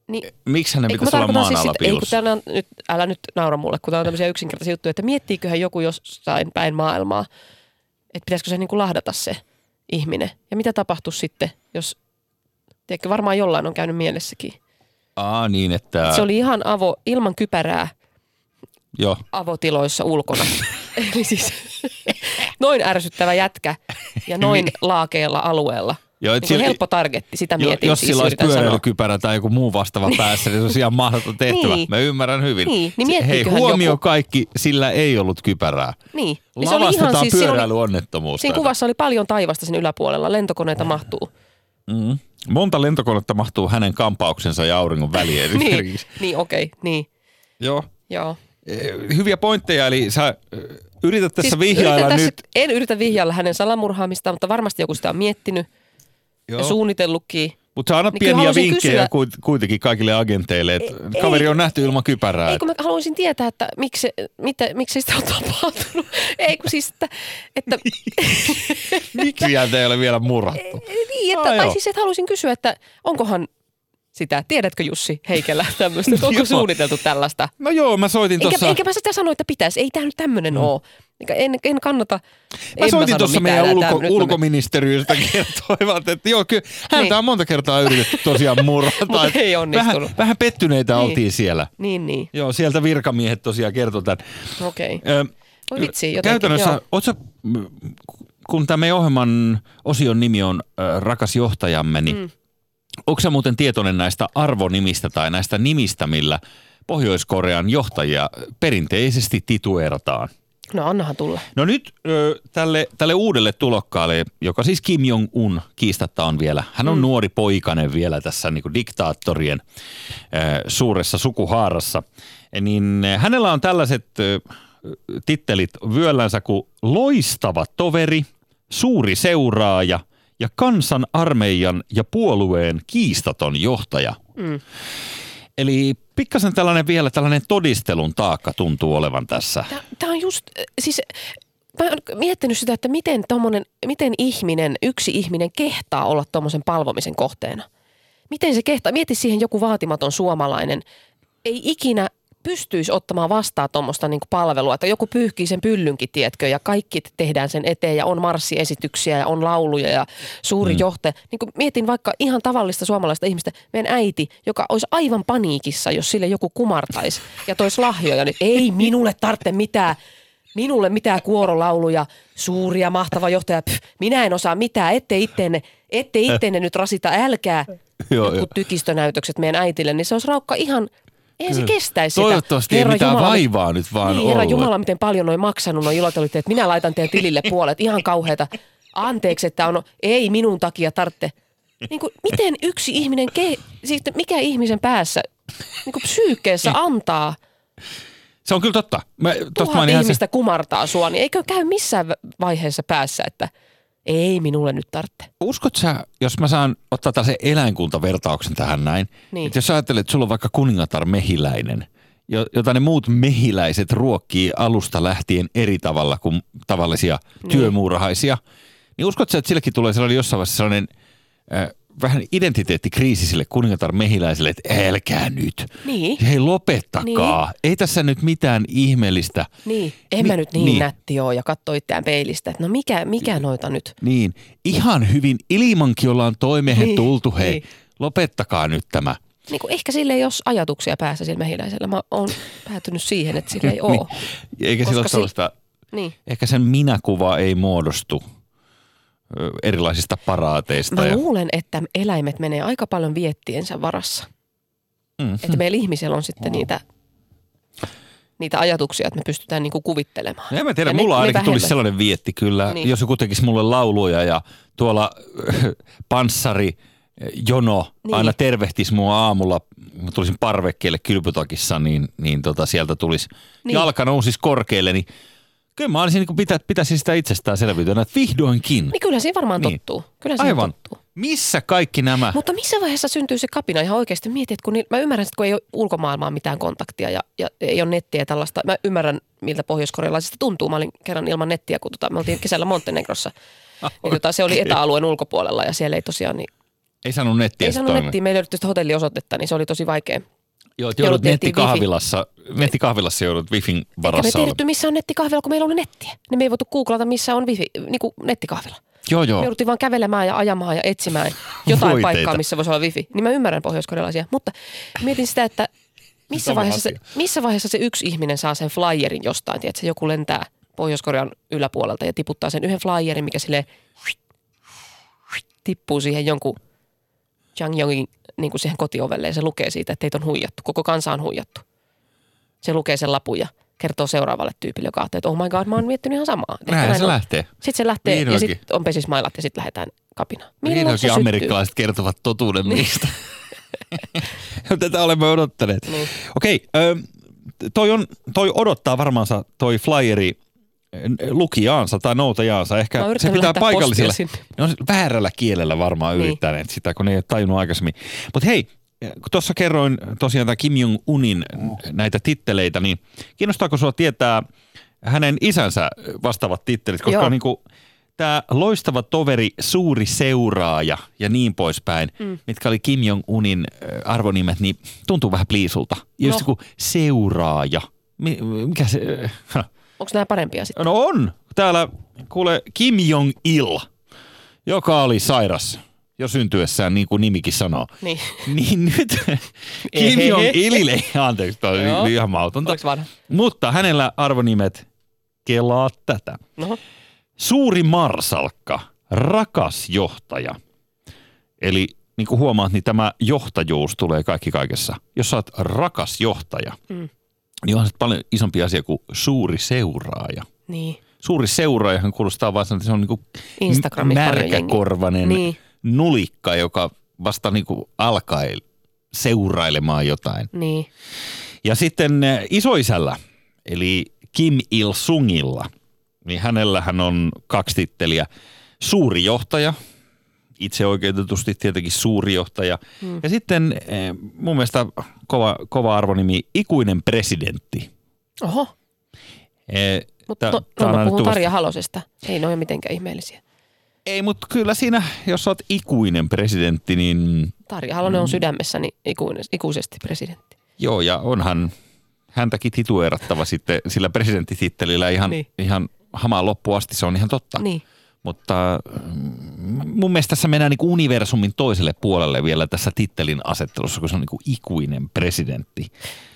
S3: Niin,
S2: Miksi hänen pitäisi olla maan alla
S3: sitä- ei, kun
S2: piilossa?
S3: on nyt, älä nyt naura mulle, kun tää on tämmöisiä yksinkertaisia juttuja, että miettiiköhän joku jossain päin maailmaa, että pitäisikö se niin kuin lahdata se ihminen. Ja mitä tapahtuisi sitten, jos, tiedätkö, varmaan jollain on käynyt mielessäkin.
S2: Aa, niin, että...
S3: Se oli ihan avo, ilman kypärää
S2: Joo.
S3: avotiloissa ulkona. Eli siis noin ärsyttävä jätkä ja noin laakeella alueella.
S2: Joo, et
S3: Niin
S2: sillä-
S3: helppo targetti, sitä
S2: Jo,
S3: mietin
S2: jos
S3: siis,
S2: sillä olisi pyöräilykypärä tai joku muu vastaava päässä, niin se olisi ihan mahdoton tehtävä.
S3: Niin.
S2: Mä ymmärrän hyvin.
S3: Niin, niin
S2: Hei, huomio
S3: joku-
S2: kaikki, sillä ei ollut kypärää.
S3: Niin, niin se oli ihan siis, siinä oli,
S2: pyöräilyonnettomuus.
S3: siinä
S2: tätä.
S3: kuvassa oli paljon taivasta sen yläpuolella, lentokoneita mahtuu.
S2: Mm. Monta lentokonetta mahtuu hänen kampauksensa ja auringon väliin
S3: niin, niin okei, niin,
S2: Joo.
S3: joo.
S2: Eh, Hyviä pointteja, eli sä eh, yrität tässä
S3: Siis
S2: vihjailla
S3: yritän
S2: nyt.
S3: Tässä, en yritä vihjailla hänen salamurhaamistaan, mutta varmasti joku sitä on miettinyt ja
S2: Joo.
S3: suunnitellutkin.
S2: Mutta sä annat
S3: Niin
S2: pieniä vinkkejä
S3: kysyä-
S2: kuit- kuitenkin kaikille agenteille, että
S3: Ei-
S2: kaveri on nähty ilman kypärää.
S3: Ei kun mä haluaisin tietää, että miksi, mitä, miksi sitä on tapahtunut. Ei kun siis, että, että
S2: Miksi häntä ei ole vielä murhattu?
S3: niin, että,
S2: Ah,
S3: tai
S2: joo.
S3: siis, että haluaisin kysyä, että onkohan sitä, tiedätkö Jussi Heikelä tämmöistä, onko suunniteltu tällaista?
S2: No joo, mä soitin
S3: Enkä,
S2: tuossa...
S3: enkä mä sitä sano, että pitäisi. Ei tämä nyt tämmöinen mm. ole. Enkä, en, en kannata.
S2: Mä
S3: en
S2: soitin tuossa meidän ulko,
S3: nyt
S2: ulkoministeriöstä kertoivat, että joo, kyllä häntä
S3: Niin.
S2: on monta kertaa yritetty tosiaan murhata.
S3: Mutta ei onnistunut.
S2: Vähän, vähän pettyneitä
S3: Niin.
S2: oltiin siellä.
S3: Niin, niin.
S2: Joo, sieltä virkamiehet tosiaan kertoi tämän.
S3: Okei.
S2: Ö,
S3: Voi vitsi, jotenkin,
S2: Käytännössä,
S3: joo.
S2: oot sä, m, kun tämä meidän ohjelman osion nimi on ö, Rakas johtajamme, niin mm. onko sä muuten tietoinen näistä arvonimistä tai näistä nimistä, millä Pohjois-Korean johtajia perinteisesti tituerataan?
S3: No annahan tulla.
S2: No nyt ö, tälle, tälle uudelle tulokkaalle, joka siis Kim Jong-un kiistatta on vielä, hän on mm. nuori poikainen vielä tässä niin kuin diktaattorien ö, suuressa sukuhaarassa, niin hänellä on tällaiset ö, tittelit vyöllänsä kuin loistava toveri, suuri seuraaja ja kansan armeijan ja puolueen kiistaton johtaja. Mm. Eli pikkasen tällainen vielä tällainen todistelun taakka tuntuu olevan tässä.
S3: Tämä on just, siis mä oon miettinyt sitä, että miten, tommonen, miten ihminen, yksi ihminen kehtaa olla tuommoisen palvomisen kohteena. Miten se kehtaa? Mieti siihen joku vaatimaton suomalainen. Ei ikinä pystyisi ottamaan vastaan tuommoista niin palvelua, että joku pyyhkii sen pyllynkin, tietkö, ja kaikki tehdään sen eteen ja on marssiesityksiä ja on lauluja ja suuri mm. johte. Niin kuin mietin vaikka ihan tavallista suomalaista ihmistä, meidän äiti, joka olisi aivan paniikissa, jos sille joku kumartaisi ja toisi lahjoja. Niin ei minulle tarvitse mitään minulle mitään kuorolauluja, suuria, mahtava johtaja, pff, minä en osaa mitään, ette itteenne, ette itteenne nyt rasita, älkää joo, jotkut tykistönäytökset meidän äitille, niin se olisi raukka ihan Eihän se kestäisi
S2: sitä. Toivottavasti
S3: Herra
S2: ei mitään
S3: Jumala,
S2: vaivaa nyt vaan
S3: niin, Herra. Jumala, miten paljon noin maksanut noin ilotelit, että minä laitan teidän tilille puolet. Ihan kauheata. Anteeksi, että on, ei minun takia tarvitse. Niin kuin, miten yksi ihminen, ke, siis mikä ihmisen päässä, niin kuin psyykkeessä antaa
S2: Se on kyllä totta. Mä,
S3: tuhat ihmistä kumartaa sua, niin eikö käy missään vaiheessa päässä, että ei minulle nyt tarvitse.
S2: Uskot sä, jos mä saan ottaa tällaisen eläinkuntavertauksen tähän näin,
S3: Niin.
S2: että jos sä ajattelet, että sulla on vaikka kuningatar mehiläinen, jo- jota ne muut mehiläiset ruokkii alusta lähtien eri tavalla kuin tavallisia niin. työmuurahaisia, niin uskot sä, että sillekin tulee sellainen jossain vaiheessa sellainen äh, vähän identiteettikriisi sille kuningatar mehiläiselle, että älkää nyt.
S3: Niin.
S2: Hei lopettakaa. Niin. Ei tässä nyt mitään ihmeellistä.
S3: Niin, en
S2: Mi-
S3: mä nyt niin,
S2: niin.
S3: nätti ole ja katso itseään peilistä, että no mikä, mikä noita nyt.
S2: Niin, ihan hyvin ilmankin ollaan toimeen
S3: Niin,
S2: tultu, hei.
S3: niin.
S2: Lopettakaa nyt tämä.
S3: Niin kuin ehkä sille ole ajatuksia päässä sillä mehiläisellä. Mä oon päätynyt siihen, että sillä ei ole.
S2: Niin. Eikä sillä ole
S3: si-
S2: sellaista,
S3: Niin.
S2: ehkä sen minäkuva ei muodostu erilaisista paraateista.
S3: Mä
S2: ja,
S3: luulen, että eläimet menee aika paljon viettiensä varassa.
S2: mm,
S3: Että meillä ihmisellä on sitten niitä, niitä ajatuksia, että me pystytään niinku kuvittelemaan.
S2: No en mä tiedä,
S3: Ja
S2: mulla
S3: ne
S2: ainakin tulisi sellainen vietti kyllä, niin. Jos joku tekisi mulle lauluja ja tuolla panssari jono niin. Aina tervehtisi mua aamulla, mä tulisin parvekkeelle kylpytakissa, niin, niin tota, sieltä tulisi. Niin. jalka nousisi korkealle, niin kyllä mä olisin niin pitä, pitäisin sitä itsestäänselvyytenä, että vihdoinkin.
S3: Niin kyllä siinä varmaan
S2: Niin.
S3: tottuu. Kyllä siinä
S2: Aivan.
S3: tottuu.
S2: Missä kaikki nämä?
S3: Mutta missä vaiheessa syntyy se kapina ihan oikeasti? Mietit, että kun ni- mä ymmärrän, että kun ei ole ulkomaailmaan mitään kontaktia ja, ja ei ole nettiä ja tällaista. Mä ymmärrän, miltä pohjoiskorealaisista tuntuu. Mä olin kerran ilman nettiä, kun tota, me oltiin kesällä Montenegrossa. Niin, tota, se oli etäalueen ulkopuolella ja siellä ei tosiaan, niin,
S2: Ei saanut nettiä
S3: ei saanut nettiä. Meillä ei ollut sitä hotelliosoitetta, niin se oli tosi vaikea.
S2: Joo, että joudut
S3: Joudut etsiä
S2: nettikahvilassa, nettikahvilassa joudut wifin
S3: Eikä me
S2: varassa
S3: tiedetty, missä on nettikahvila, kun meillä oli nettiä. Niin me ei voitu googlata, missä on wifi, niin kuin nettikahvila.
S2: Joo,
S3: Me
S2: joo.
S3: jouduttiin vaan kävelemään ja ajamaan ja etsimään jotain
S2: Voi
S3: paikkaa,
S2: teitä.
S3: missä voisi olla wifi. Niin mä ymmärrän pohjoiskorealaisia. Mutta mietin sitä, että missä vaiheessa, se, missä vaiheessa se yksi ihminen saa sen flyerin jostain. Tiedätkö, joku lentää Pohjois-Korean yläpuolelta ja tiputtaa sen yhden flyerin, mikä sille tippuu siihen jonkun Changyongin niin kuin siihen kotiovelle ja se lukee siitä, että teitä on huijattu. Koko kansa on huijattu. Se lukee sen lapun ja kertoo seuraavalle tyypille, joka ajattelee, että oh my god, mä oon miettinyt ihan samaa.
S2: Näin
S3: näin
S2: se
S3: on.
S2: lähtee.
S3: Sitten se lähtee
S2: Vihdoinkin.
S3: ja sitten on pesismailat ja sitten lähdetään kapinaan. Milloin
S2: Vihdoinkin amerikkalaiset kertovat totuuden
S3: Niin.
S2: mistä. Tätä olemme odottaneet.
S3: Niin.
S2: Okei, ö, toi, on, toi odottaa varmaansa toi flyeri lukijaansa tai noutajaansa. Ehkä se pitää paikallisille. Ne on väärällä kielellä varmaan
S3: Niin.
S2: yrittäneet sitä, kun ne ei ole tajunnut aikaisemmin. Mutta hei, kun tuossa kerroin tosiaan tämän Kim Jong-unin näitä titteleitä, niin kiinnostaako sinua tietää hänen isänsä vastaavat tittelit? Koska
S3: Joo.
S2: niin kuin, tämä loistava toveri, suuri seuraaja ja niin poispäin, mm. mitkä oli Kim Jong-unin ö, arvonimet, niin tuntuu vähän pliisulta. Ja just
S3: No.
S2: joku seuraaja. Mi- mikä se? äh,
S3: Onko nämä parempia sitten?
S2: No on. Täällä kuule Kim Jong-il, joka oli sairas jo syntyessään, niin kuin nimikin sanoo.
S3: Niin.
S2: Niin nyt Kim. Jong-ilille, anteeksi,
S3: Joo.
S2: oli ihan mautonta. Mutta hänellä arvonimet, kelaa tätä.
S3: No,
S2: Suuri marsalkka, rakas johtaja. Eli niin kuin huomaat, niin tämä johtajuus tulee kaikki kaikessa. Jos sä oot rakas johtaja, mm. Niin onhan se paljon isompi asia kuin suuri seuraaja.
S3: Niin.
S2: Suuri seuraajahan kuulostaa vaan että se on niinku
S3: paljon
S2: märkäkorvainen
S3: jengiä. Niin.
S2: nulikka, joka vasta niinku alkaa seurailemaan jotain.
S3: Niin.
S2: Ja sitten eh, isoisällä, eli Kim Il-sungilla, niin hänellähän on kaksi titteliä. Suuri johtaja, itse oikeutetusti tietenkin suuri johtaja. Hmm. Ja sitten eh, mun mielestä kova, kova arvonimi, ikuinen presidentti.
S3: Oho,
S2: Eh,
S3: mutta to, no, mä puhun Tarja Halosesta. Ei ne ole mitenkään ihmeellisiä.
S2: Ei, mutta kyllä siinä, jos oot ikuinen presidentti, niin
S3: Tarja Halonen
S2: Mm.
S3: on sydämessäni ikuinen, ikuisesti presidentti.
S2: joo, ja onhan häntäkin titueerattava sitten sillä presidenttitittelillä ihan,
S3: Niin.
S2: ihan hamaan loppuun asti, se on ihan totta.
S3: Niin.
S2: Mutta mm, mun mielestä tässä mennään niin universumin toiselle puolelle vielä tässä tittelin asettelussa, kun se on niin ikuinen presidentti.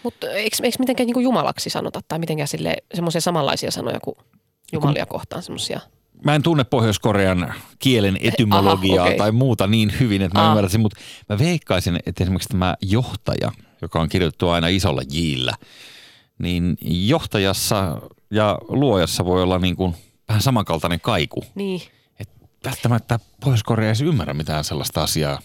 S3: Mutta eikö, eikö mitenkään niin jumalaksi sanota tai mitenkään sille semmoisia samanlaisia sanoja kuin jumalia kohtaan semmoisia?
S2: Mä en tunne Pohjois-Korean kielen etymologiaa
S3: okei.
S2: tai muuta niin hyvin, että mä
S3: Ah.
S2: ymmärräsin, mutta mä veikkaisin, että esimerkiksi tämä johtaja, joka on kirjoitettu aina isolla jillä, niin johtajassa ja luojassa voi olla niin kuin vähän samankaltainen kaiku.
S3: Niin.
S2: Et välttämättä Pohjois-Korea ei ymmärrä mitään sellaista asiaa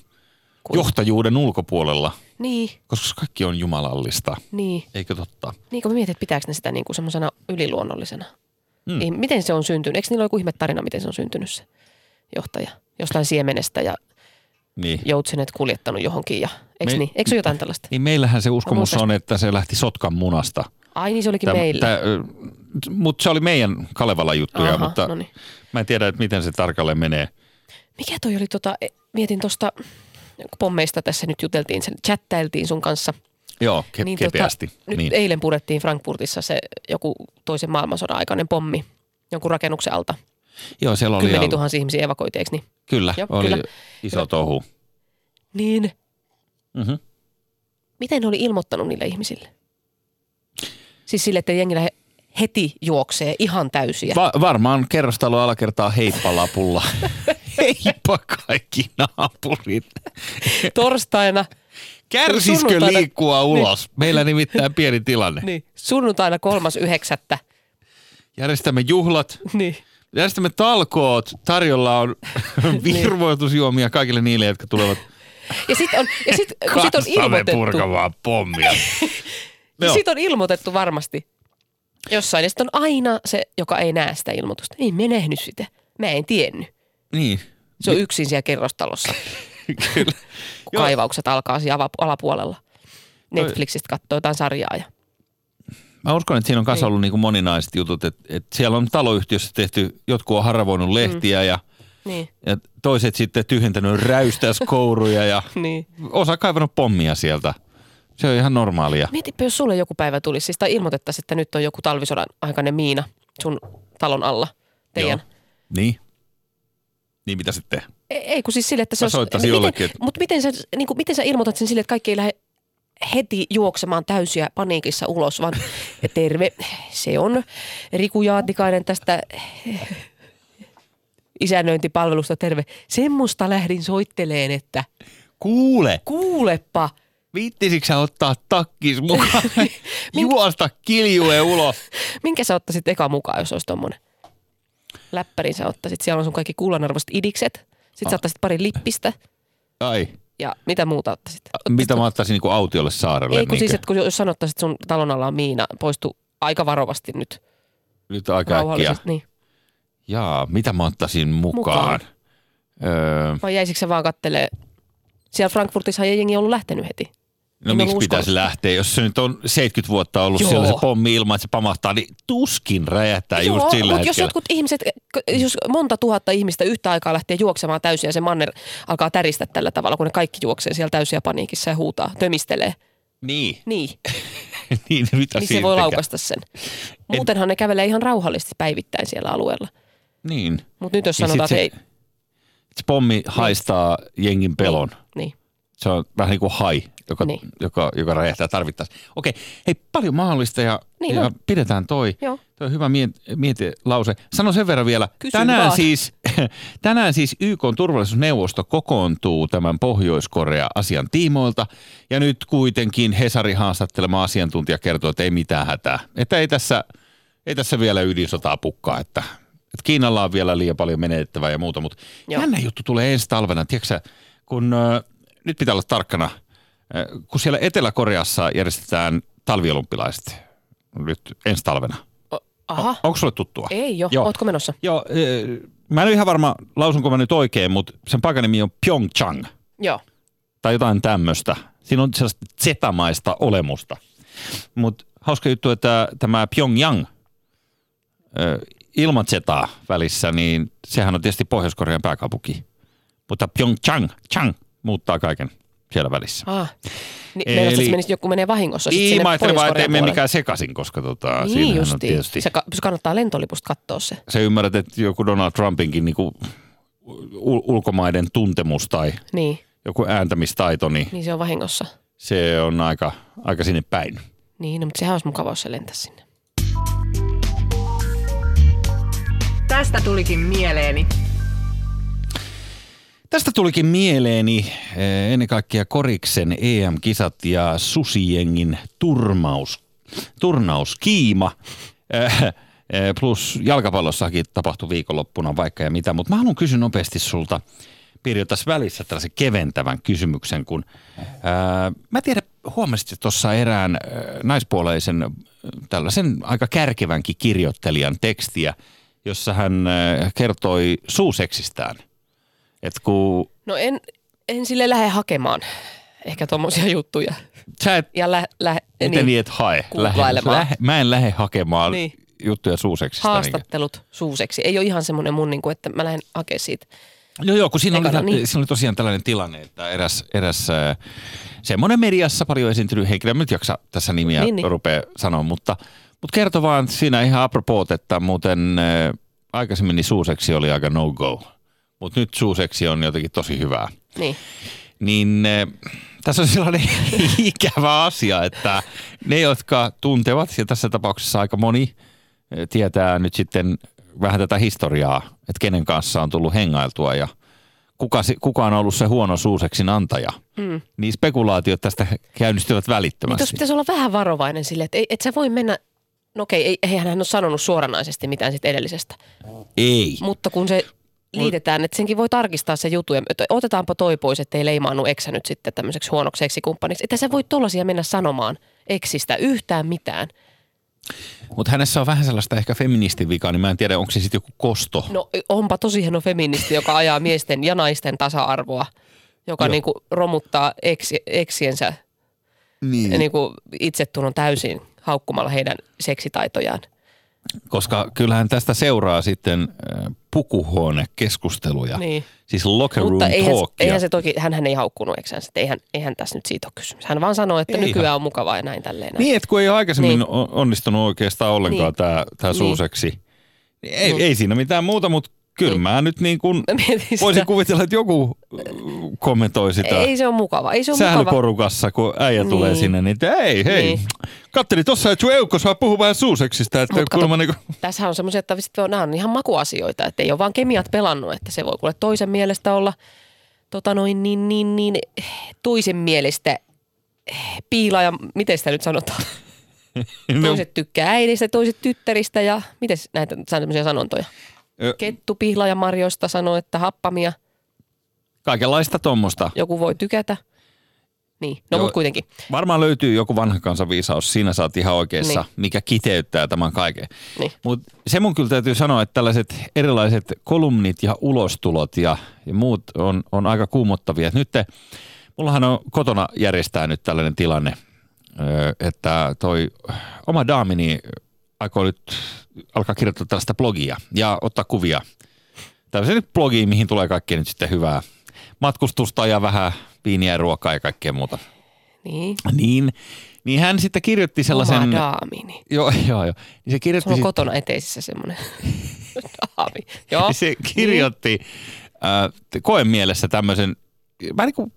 S3: Kuin-
S2: johtajuuden ulkopuolella,
S3: Niin,
S2: koska kaikki on jumalallista.
S3: niin.
S2: Eikö totta?
S3: Niin kun mä mietin, että pitääkö ne sitä niin kuin semmoisena yliluonnollisena.
S2: Mm.
S3: Niin, miten se on syntynyt? Eikö niillä ole joku ihme tarina, miten se on syntynyt se johtaja? Jostain siemenestä ja
S2: Niin.
S3: joutsenet kuljettanut johonkin. Ja, eikö,
S2: Me-
S3: niin? eikö se jotain tällaista?
S2: niin meillähän se uskomus on, että se lähti Sotkan munasta.
S3: Ai niin se olikin meillä.
S2: mutta se oli meidän Kalevala juttuja,
S3: Aha,
S2: mutta
S3: no niin.
S2: mä en tiedä, että miten se tarkalleen menee.
S3: Mikä toi oli, tota, e, mietin tuosta, pommeista tässä nyt juteltiin, sen chattailtiin sun kanssa.
S2: Joo, ke- niin, kepeästi.
S3: Tota, nyt
S2: niin.
S3: eilen purettiin Frankfurtissa se joku toisen maailmansodan aikainen pommi jonkun rakennuksen alta.
S2: Joo, siellä oli
S3: Kymmeni tuhansia ihmisiä evakuoitiin, eikö niin?
S2: Kyllä,
S3: Joo,
S2: oli
S3: kyllä.
S2: iso tohu.
S3: Niin.
S2: Mm-hmm.
S3: Miten ne oli ilmoittanut niille ihmisille? Siis sille, että jengi heti juoksee ihan täysiä.
S2: Va- varmaan kerrostalo alakertaa heippalapulla. Heippa kaikki naapurit.
S3: Torstaina,
S2: Kärsiskö
S3: Sunnuntaina-
S2: liikkua ulos? Meillä nimittäin pieni tilanne.
S3: niin, sunnuntaina kolmas yhdeksättä.
S2: Järjestämme juhlat,
S3: Niin.
S2: järjestämme talkoot. Tarjolla on virvoitusjuomia kaikille niille, jotka tulevat
S3: Ja sitten on, ja sit, kun sit on ilmoitettu,
S2: pommia.
S3: Ja
S2: Joo.
S3: sit on ilmoitettu varmasti jossain. Ja sitten on aina se, joka ei näe sitä ilmoitusta. Ei me nähnyt sitä. Mä en tiennyt.
S2: Niin,
S3: Se on yksin siellä kerrostalossa,
S2: kyllä.
S3: kun
S2: Joo.
S3: kaivaukset alkaa siellä alapuolella. Netflixistä katsoo jotain sarjaa. Ja,
S2: Mä uskon, että siinä on myös
S3: Niin.
S2: ollut niin kuin moninaiset jutut, että, että siellä on taloyhtiössä tehty, jotkut on haravoinut lehtiä ja,
S3: niin,
S2: ja toiset sitten tyhjentänyt räystäskouruja ja
S3: niin.
S2: osa kaivannut pommia sieltä. Se on ihan normaalia.
S3: Mietipä, jos sulle joku päivä tulisi, siis tai ilmoitettaisiin, että nyt on joku talvisodan aikainen miina sun talon alla. Teidän.
S2: Joo. Niin? Niin mitä sitten?
S3: Ei, ei kun siis sille, että se
S2: Mä
S3: olisi... miten,
S2: jollekin, että-
S3: Mutta miten sä, niin kuin, miten sä ilmoitat sen sille, että kaikki ei lähde heti juoksemaan täysiä paniikissa ulos, vaan terve, se on Riku Jaatikainen tästä isännöintipalvelusta, terve. Semmoista lähdin soitteleen, että
S2: Kuule,
S3: kuulepa,
S2: viittisikö sä ottaa takkis mukaan? Juosta kiljue ulos.
S3: minkä sä ottaisit eka mukaan, jos olisi tommonen? Läppärin sä ottaisit, siellä on sun kaikki kullanarvoiset idikset, sitten
S2: Ah.
S3: sä ottaisit pari lippistä
S2: Ai,
S3: ja mitä muuta ottaisit?
S2: mitä mä ottaisin niin autiolle saarelle?
S3: Ei kun siis,
S2: niinkö?
S3: että kun jos sanottaisit, että sun talon alla on miina, poistu aika varovasti nyt
S2: Nyt aika äkkiä.
S3: Niin.
S2: Jaa, mitä mä ottaisin mukaan?
S3: Mukaan.
S2: Öö,
S3: Vai jäisikö se vaan kattelee? Siellä Frankfurtissa ei jengi ollut lähtenyt heti.
S2: No
S3: En
S2: miksi
S3: ollut
S2: pitäisi lähteä? Jos se nyt on 70 vuotta ollut
S3: Joo.
S2: siellä se pommi ilman, että se pamahtaa, niin tuskin räjähtää just sillä
S3: mutta jos jotkut ihmiset, jos monta tuhatta ihmistä yhtä aikaa lähtee juoksemaan täysin ja se manner alkaa täristä tällä tavalla, kun ne kaikki juoksee siellä täysiä paniikissa ja huutaa, tömistelee.
S2: Niin,
S3: Niin,
S2: niin mitä
S3: niin se voi
S2: tekee?
S3: laukaista sen. Muutenhan ne kävelee ihan rauhallisesti päivittäin siellä alueella.
S2: Niin.
S3: Mutta nyt jos
S2: Ja
S3: sanotaan,
S2: sit
S3: että ei,
S2: se pommi haistaa jengin pelon.
S3: niin,
S2: Se on vähän niin kuin hai, joka,
S3: Niin.
S2: joka, joka räjähtää tarvittaessa. Okei, hei paljon mahdollista ja,
S3: Niin
S2: ja
S3: on.
S2: pidetään toi.
S3: Joo.
S2: Toi on hyvä miet- mietilause. Sano sen verran vielä.
S3: Kysyn
S2: tänään
S3: vaan.
S2: siis, tänään siis YK turvallisuusneuvosto kokoontuu tämän Pohjois-Korea asian tiimoilta. Ja nyt kuitenkin Hesari haastattelema asiantuntija kertoo, että ei mitään hätää. Että ei tässä ei tässä vielä ydinsotaa pukkaa, että, että Kiinalla on vielä liian paljon menetettävää ja muuta, mutta
S3: Joo.
S2: jännä juttu tulee ensi talvena, tiedätkö kun nyt pitää olla tarkkana, kun siellä Etelä-Koreassa järjestetään talviolumpilaiset nyt ensi talvena.
S3: O- Aha,
S2: Onko sulle tuttua?
S3: ei jo.
S2: Joo.
S3: Ootko menossa?
S2: Joo, mä en ole ihan varma, lausunko mä nyt oikein, mutta sen paikan nimi on Pyeongchang
S3: Joo.
S2: tai jotain tämmöistä. Siinä on sellaista zetamaista olemusta. Mutta hauska juttu, että tämä Pyongyang ilman zetaa välissä, niin sehän on tietysti Pohjois-Korean pääkaupunki. Mutta Pyeongchang, Chang, muuttaa kaiken siellä välissä.
S3: Ah. Niin,
S2: Eli-
S3: se menisi joku menee vahingossa sit
S2: Niin,
S3: sinne
S2: mä ajattelin vaan, ettei mene mikään sekaisin, koska tota,
S3: Niin
S2: siinähän on tietysti...
S3: Se, ka- se kannattaa lentolipusta katsoa se.
S2: Se ymmärrät, että joku Donald Trumpinkin niinku ul- ulkomaiden tuntemus tai
S3: Niin,
S2: joku ääntämistaito, niin
S3: niin se on vahingossa.
S2: se on aika, aika sinne päin.
S3: Niin, no, mutta sehän olisi mukava, jos se lentäisi sinne.
S4: Tästä tulikin mieleeni.
S2: Tästä tulikin mieleeni eh, ennen kaikkea Koriksen EM-kisat ja Susijengin turmaus, turnauskiima. Eh, eh, Plus jalkapallossakin tapahtui viikonloppuna vaikka ja mitä, mutta mä haluan kysyä nopeasti sulta, Pirjo, tässä välissä tällaisen keventävän kysymyksen, kun ää, mä tiedän, huomasit tuossa erään ää, naispuoleisen tällaisen aika kärkevänkin kirjoittelijan tekstiä, jossa hän ää, kertoi suuseksistään. Et kun
S3: No en, en sille lähde hakemaan ehkä tommosia juttuja.
S2: sä et,
S3: Ja lä, lä,
S2: miten niin, et hae? Lähe, mä en lähde hakemaan
S3: Niin.
S2: juttuja suuseksista.
S3: haastattelut suuseksi. Ei ole ihan semmoinen mun, niin kuin, että mä lähden hakemaan siitä.
S2: Joo, joo, kun siinä oli,
S3: Ekana,
S2: niin.
S3: niin.
S2: siinä oli tosiaan tällainen tilanne, että eräs, eräs äh, semmoinen mediassa paljon esiintynyt henkilö, en nyt jaksa tässä nimiä niin,
S3: Niin,
S2: niin.
S3: niin.
S2: rupea sanoa, mutta, mutta kertoi vaan siinä ihan apropos, että muuten äh, aikaisemmin niin suuseksi oli aika no-go, mutta nyt suuseksi on jotenkin tosi hyvää.
S3: Niin.
S2: Niin äh, tässä on sellainen ikävä asia, että ne, jotka tuntevat, ja tässä tapauksessa aika moni äh, tietää nyt sitten vähän tätä historiaa, että kenen kanssa on tullut hengailtua ja kuka, kuka on ollut se huono suuseksin antaja. Mm. Niin spekulaatiot tästä käynnistyvät
S3: Niin
S2: välittömästi.
S3: tuossa pitäisi olla vähän varovainen sille, että ei, et sä voi mennä, no okei, ei, eihän hän ole sanonut suoranaisesti mitään siitä edellisestä.
S2: Ei.
S3: Mutta kun se liitetään, että senkin voi tarkistaa se jutu, ja otetaanpa toi pois, ettei leimaannu eksä nyt sitten tämmöiseksi huonoksi eksikumppaniksi. Että sä voi tollasia mennä sanomaan eksistä yhtään mitään.
S2: Mutta hänessä on vähän sellaista ehkä feministivikaa, niin mä en tiedä, onko se sitten joku kosto.
S3: No onpa tosi hieno feministi, joka ajaa miesten ja naisten tasa-arvoa, joka
S2: Joo.
S3: niin kuin romuttaa eksi, eksiensä
S2: Niin.
S3: niin kuin itsetunnon täysin haukkumalla heidän seksitaitojaan.
S2: Koska kyllähän tästä seuraa sitten äh, pukuhuonekeskusteluja.
S3: Niin.
S2: Siis locker room
S3: Mutta eihän,
S2: talkia.
S3: eihän se toki, hän ei haukkunut eksänsä, että eihän, eihän tässä nyt siitä ole kysymys. Hän vaan sanoi, että
S2: Eihän.
S3: nykyään on mukavaa ja näin tälleen. Näin.
S2: Niin, että kun ei aikaisemmin
S3: Niin.
S2: onnistunut oikeastaan ollenkaan
S3: Niin.
S2: tämä tää
S3: Niin.
S2: suuseksi. Niin ei,
S3: Niin.
S2: ei siinä mitään muuta, mutta kyllä
S3: Niin.
S2: mä nyt niin kuin
S3: sitä.
S2: voisin kuvitella, että joku kommentoi sitä.
S3: Ei se ole mukava. Ei se ole mukava.
S2: sählyporukassa, kun äijä niin. tulee
S3: Niin.
S2: sinne, niin ei, hei. Niin.
S3: Niin.
S2: Kattelin tossa, että sun eukko saa puhua vähän suuseksista, että
S3: kato,
S2: kuulemma niinku,
S3: Tässä on semmoisia, että sit, nämä on ihan makuasioita, että ei ole vaan kemiat pelannut, että se voi kuule toisen mielestä olla tota noin niin, niin, niin, toisen mielestä eh, piila ja miten sitä nyt sanotaan?
S2: no,
S3: Toiset tykkää äidistä, toiset tyttäristä ja miten näitä tämmöisiä sanontoja?
S2: Ö,
S3: Kettu pihlajamarjoista sanoo, että happamia
S2: kaikenlaista tuommoista.
S3: joku voi tykätä. Niin, no
S2: Joo.
S3: mutta kuitenkin.
S2: Varmaan löytyy joku vanha kansanviisaus, siinä saat ihan oikeassa, niin. Mikä kiteyttää tämän kaiken.
S3: Niin.
S2: Mutta se mun kyllä täytyy sanoa, että tällaiset erilaiset kolumnit ja ulostulot ja, ja muut on, on aika kuumottavia. Et nyt te, mullahan on kotona järjestää nyt tällainen tilanne, että toi oma daamini aikoo nyt alkaa kirjoittaa tällaista blogia ja ottaa kuvia. Tällaisen blogiin, mihin tulee kaikkea nyt sitten hyvää matkustusta ja vähän viiniä ja ruokaa ja kaikkea muuta.
S3: Niin.
S2: Niin, niin hän sitten kirjoitti sellaisen...
S3: Oma daamini.
S2: Joo, joo, joo. Niin se kirjoitti,
S3: Sulla on
S2: sit-
S3: kotona eteisissä semmoinen daami. Joo.
S2: se kirjoitti äh, koen mielessä tämmöisen, vähän niin kuin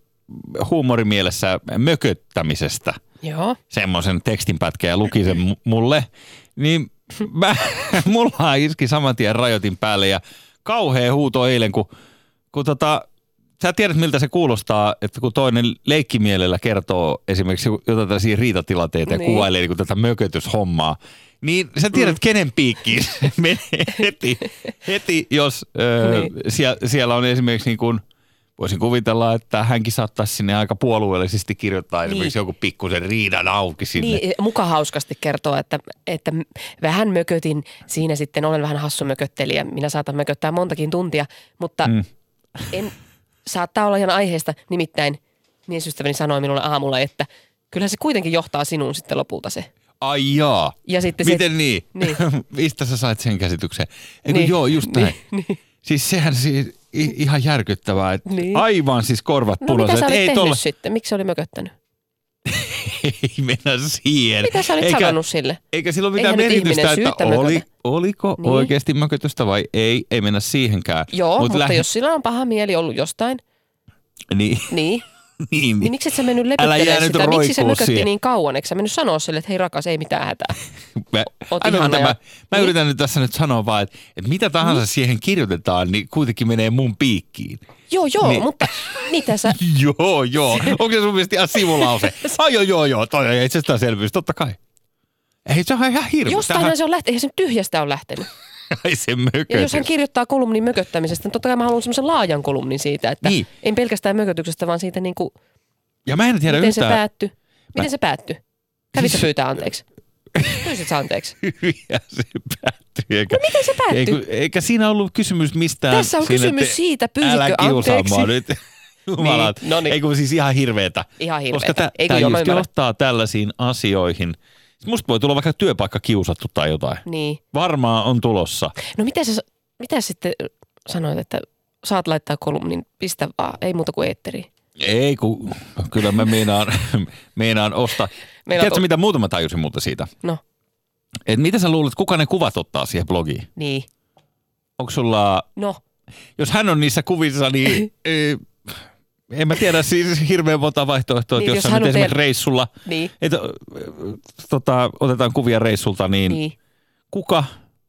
S2: huumorimielessä mököttämisestä
S3: Joo.
S2: semmoisen tekstinpätkän ja luki sen mu- mulle, niin mä, mulla iski saman tien rajoitin päälle ja kauhea huuto eilen, kun, kun tota, Sä tiedät, miltä se kuulostaa, että kun toinen leikkimielellä kertoo esimerkiksi jotain tällaisia riitatilanteita ja
S3: Niin.
S2: kuvailee niin tätä mökötyshommaa, niin sä tiedät, mm. kenen piikkiin se menee heti, heti jos öö,
S3: Niin.
S2: siellä, siellä on esimerkiksi niin kuin, voisin kuvitella, että hänkin saattaisi sinne aika puolueellisesti kirjoittaa niin. esimerkiksi joku pikkusen riidan auki sinne.
S3: Niin, muka hauskasti kertoo, että, että vähän mökötin, siinä sitten olen vähän hassu mököttelijä, minä saatan mököttää montakin tuntia, mutta mm. en, saattaa olla ihan aiheesta, nimittäin miesystäväni sanoi minulle aamulla, että kyllä se kuitenkin johtaa sinuun sitten lopulta se.
S2: Ai jaa.
S3: Ja sitten se-
S2: Miten niin?
S3: Niin.
S2: Mistä sä sait sen käsityksen? Eikö
S3: Niin.
S2: joo, just näin.
S3: Niin, niin.
S2: Siis sehän siis ihan järkyttävää, että
S3: Niin.
S2: aivan siis korvat
S3: No mitä
S2: punaiset.
S3: sä olit
S2: Ei
S3: tehnyt
S2: tolla,
S3: sitten? Miksi se oli mököttänyt?
S2: ei mennä siihen.
S3: Mitä sä olit
S2: eikä,
S3: sanonut sille?
S2: Eikä sillä ole mitään
S3: Eihän
S2: merkitystä, että oli, oliko
S3: Niin.
S2: niin. oikeasti mökötystä vai ei. Ei mennä siihenkään.
S3: Joo,
S2: Mut
S3: mutta
S2: lähi-
S3: jos sillä on paha mieli ollut jostain,
S2: Niin,
S3: niin,
S2: niin,
S3: niin miksi et sä mennyt
S2: Älä
S3: lepyttelemään
S2: nyt
S3: sitä? Miksi se mökötti
S2: siihen.
S3: niin kauan? Eikö sä mennyt sanoa sille, että hei rakas, ei mitään hätää?
S2: Mä,
S3: Oot ihana
S2: mitä
S3: ja-
S2: mä, mä
S3: Niin.
S2: yritän nyt tässä nyt sanoa vaan, että, että mitä tahansa mm. siihen kirjoitetaan, niin kuitenkin menee mun piikkiin.
S3: Joo, joo,
S2: Niin.
S3: mutta mitä sä...
S2: Joo, joo. Onko se sun mielestä ihan sivulause? Ai joo, joo, joo. Toi on itsestäänselvyys, totta kai. Ei, se on ihan hirveä.
S3: Jostain se on lähtenyt, eihän se tyhjästä ole lähtenyt.
S2: Ai se
S3: Ja
S2: mökötys.
S3: jos hän kirjoittaa kolumnin mököttämisestä, niin totta kai mä haluan semmoisen laajan kolumnin siitä, että
S2: Niin.
S3: en pelkästään mökötyksestä, vaan siitä niin kuin,
S2: Ja mä en tiedä
S3: miten se
S2: yhtään
S3: päättyi. Miten se päättyi? Kävit sä
S2: Siis-
S3: pyytää anteeksi? Pyysit sä anteeksi?
S2: hyviä se päättyi. Eikä,
S3: No miten se päättyi?
S2: Eikä, eikä siinä ollut kysymys mistään.
S3: Tässä on
S2: siinä,
S3: kysymys siitä, pyysitkö
S2: Älä kiusaa
S3: anteeksi?
S2: mua nyt. Jumala,
S3: Niin, no niin.
S2: Ei kun siis ihan hirveetä.
S3: Ihan hirveetä.
S2: Koska tä-
S3: Eikö
S2: tää
S3: joo, mä
S2: just
S3: ymmärrän.
S2: johtaa tällaisiin asioihin. Musta voi tulla vaikka työpaikka kiusattu tai jotain.
S3: Niin.
S2: Varmaan on tulossa.
S3: No miten sä, mitä sitten sanoit, että saat laittaa kolumnin, pistä vaan, ei muuta kuin eetteriin.
S2: Ei, kun kyllä mä meinaan, meinaan ostaa.
S3: Meinaat
S2: Tiedätkö,
S3: o-
S2: mitä muuta mä tajusin muuta siitä?
S3: No,
S2: Et mitä sä luulet, kuka ne kuvat ottaa siihen blogiin?
S3: niin.
S2: Onko sulla,
S3: No,
S2: jos hän on niissä kuvissa, niin en mä tiedä siis hirveän monta vaihtoehtoa,
S3: Niin,
S2: että
S3: jos hän
S2: nyt esimerkiksi reissulla,
S3: niin,
S2: et, tota, otetaan kuvia reissulta, niin, niin kuka,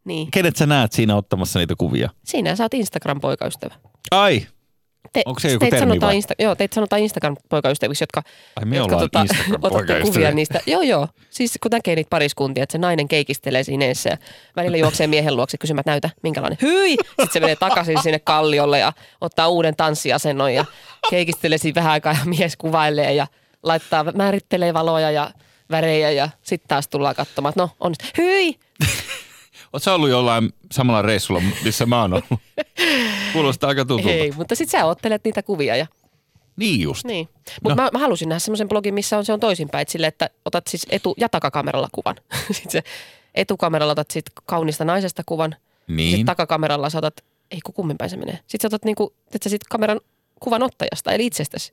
S3: niin.
S2: kenet sä näet siinä ottamassa niitä kuvia?
S3: Sinä sä oot Instagram-poikaystävä.
S2: Ai,
S3: Te,
S2: Onko se joku
S3: teitä
S2: termi
S3: sanotaan
S2: vai?
S3: Insta, Joo, teitä sanotaan Instagram-poikaystäviksi, jotka,
S2: ai me
S3: jotka
S2: ollaan
S3: otatte kuvia niistä. Joo, joo. Siis kun näkee niitä pariskuntia, että se nainen keikistelee siinä eessä ja välillä juoksee miehen luokse kysymään, että näytä, minkälainen. Hyi! Sitten se menee takaisin sinne kalliolle ja ottaa uuden tanssiasennon ja keikistelee siinä vähän aikaa ja mies kuvailee ja laittaa, määrittelee valoja ja värejä ja sitten taas tullaan katsomaan, että no on hyi!
S2: Sä ollut jollain samalla reissulla, missä mä oon ollut? Kuulostaa aika tutulta.
S3: Ei, mutta sitten sä ottelet niitä kuvia ja
S2: Niin just.
S3: Niin. Mutta no. mä, mä halusin nähdä semmoisen blogin, missä on, se on toisinpäin. Että sille, että otat siis etu- ja takakameralla kuvan. sitten se etukameralla otat sit kaunista naisesta kuvan.
S2: Niin.
S3: Sitten takakameralla saatat, ei kun kummin päin se menee. Sitten sä otat niinku, että sä sit kameran kuvan ottajasta, eli itsestäsi.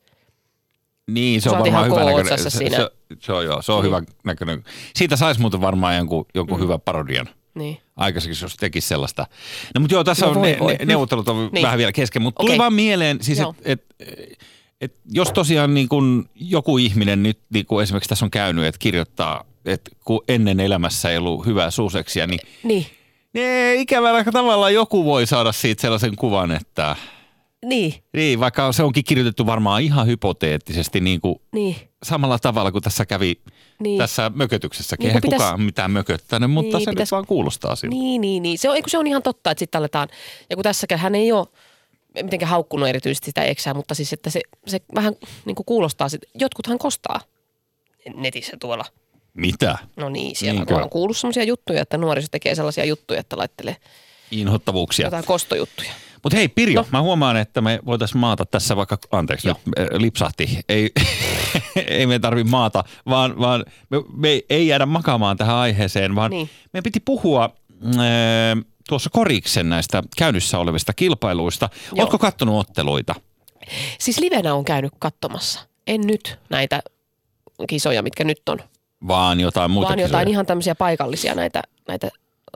S2: Niin, se
S3: Sä
S2: on varmaan hyvä näköinen. Se, se, se, on joo, se on
S3: Niin.
S2: hyvä näköinen. Siitä saisi muuten varmaan jonkun, jonkun hyvän parodian
S3: Niin.
S2: aikaiseksi, jos tekisi sellaista. No mutta joo, tässä
S3: No
S2: on
S3: voi
S2: ne,
S3: voi.
S2: ne, neuvottelut on
S3: Niin.
S2: vähän vielä kesken, mutta tuli vaan mieleen, siis että et, et, jos tosiaan niin kun joku ihminen nyt, niin kuin esimerkiksi tässä on käynyt, että kirjoittaa, että kun ennen elämässä ei ollut hyvää suuseksia, niin
S3: Niin.
S2: ne, ikävällä tavalla joku voi saada siitä sellaisen kuvan, että
S3: Niin.
S2: niin, vaikka se onkin kirjoitettu varmaan ihan hypoteettisesti niin kuin
S3: Niin.
S2: Samalla tavalla kuin tässä kävi
S3: Niin.
S2: tässä mökötyksessäkin.
S3: Niin
S2: Eihän
S3: pitäis-
S2: kukaan mitään mököttänyt, mutta
S3: Niin,
S2: se
S3: pitäis-
S2: nyt vaan kuulostaa siltä.
S3: Niin, niin, niin. Se on, se on ihan totta, että sitten aletaan, ja kun tässäkään hän ei ole mitenkään haukkunut erityisesti sitä eksää, mutta siis, että se, se vähän niin kuin kuulostaa, sit, jotkuthan kostaa netissä tuolla.
S2: Mitä?
S3: No niin, siellä
S2: Niinkö?
S3: on kuullut sellaisia juttuja, että nuoriso tekee sellaisia juttuja, että laittelee
S2: Inhottavuuksia.
S3: jotain kostojuttuja.
S2: Mutta hei Pirjo,
S3: No.
S2: mä huomaan, että me voitaisiin maata tässä vaikka, anteeksi,
S3: Joo.
S2: nyt, äh, lipsahti. Ei, ei me tarvi maata, vaan, vaan me, me ei jäädä makaamaan tähän aiheeseen, vaan
S3: Niin.
S2: meidän piti puhua äh, tuossa koriksen näistä käynnissä olevista kilpailuista.
S3: Joo.
S2: Oletko kattonut otteluita?
S3: Siis livenä on käynyt katsomassa. En nyt näitä kisoja, mitkä nyt on,
S2: Vaan jotain muuta
S3: vaan jotain
S2: kisoja?
S3: ihan tämmöisiä paikallisia näitä, näitä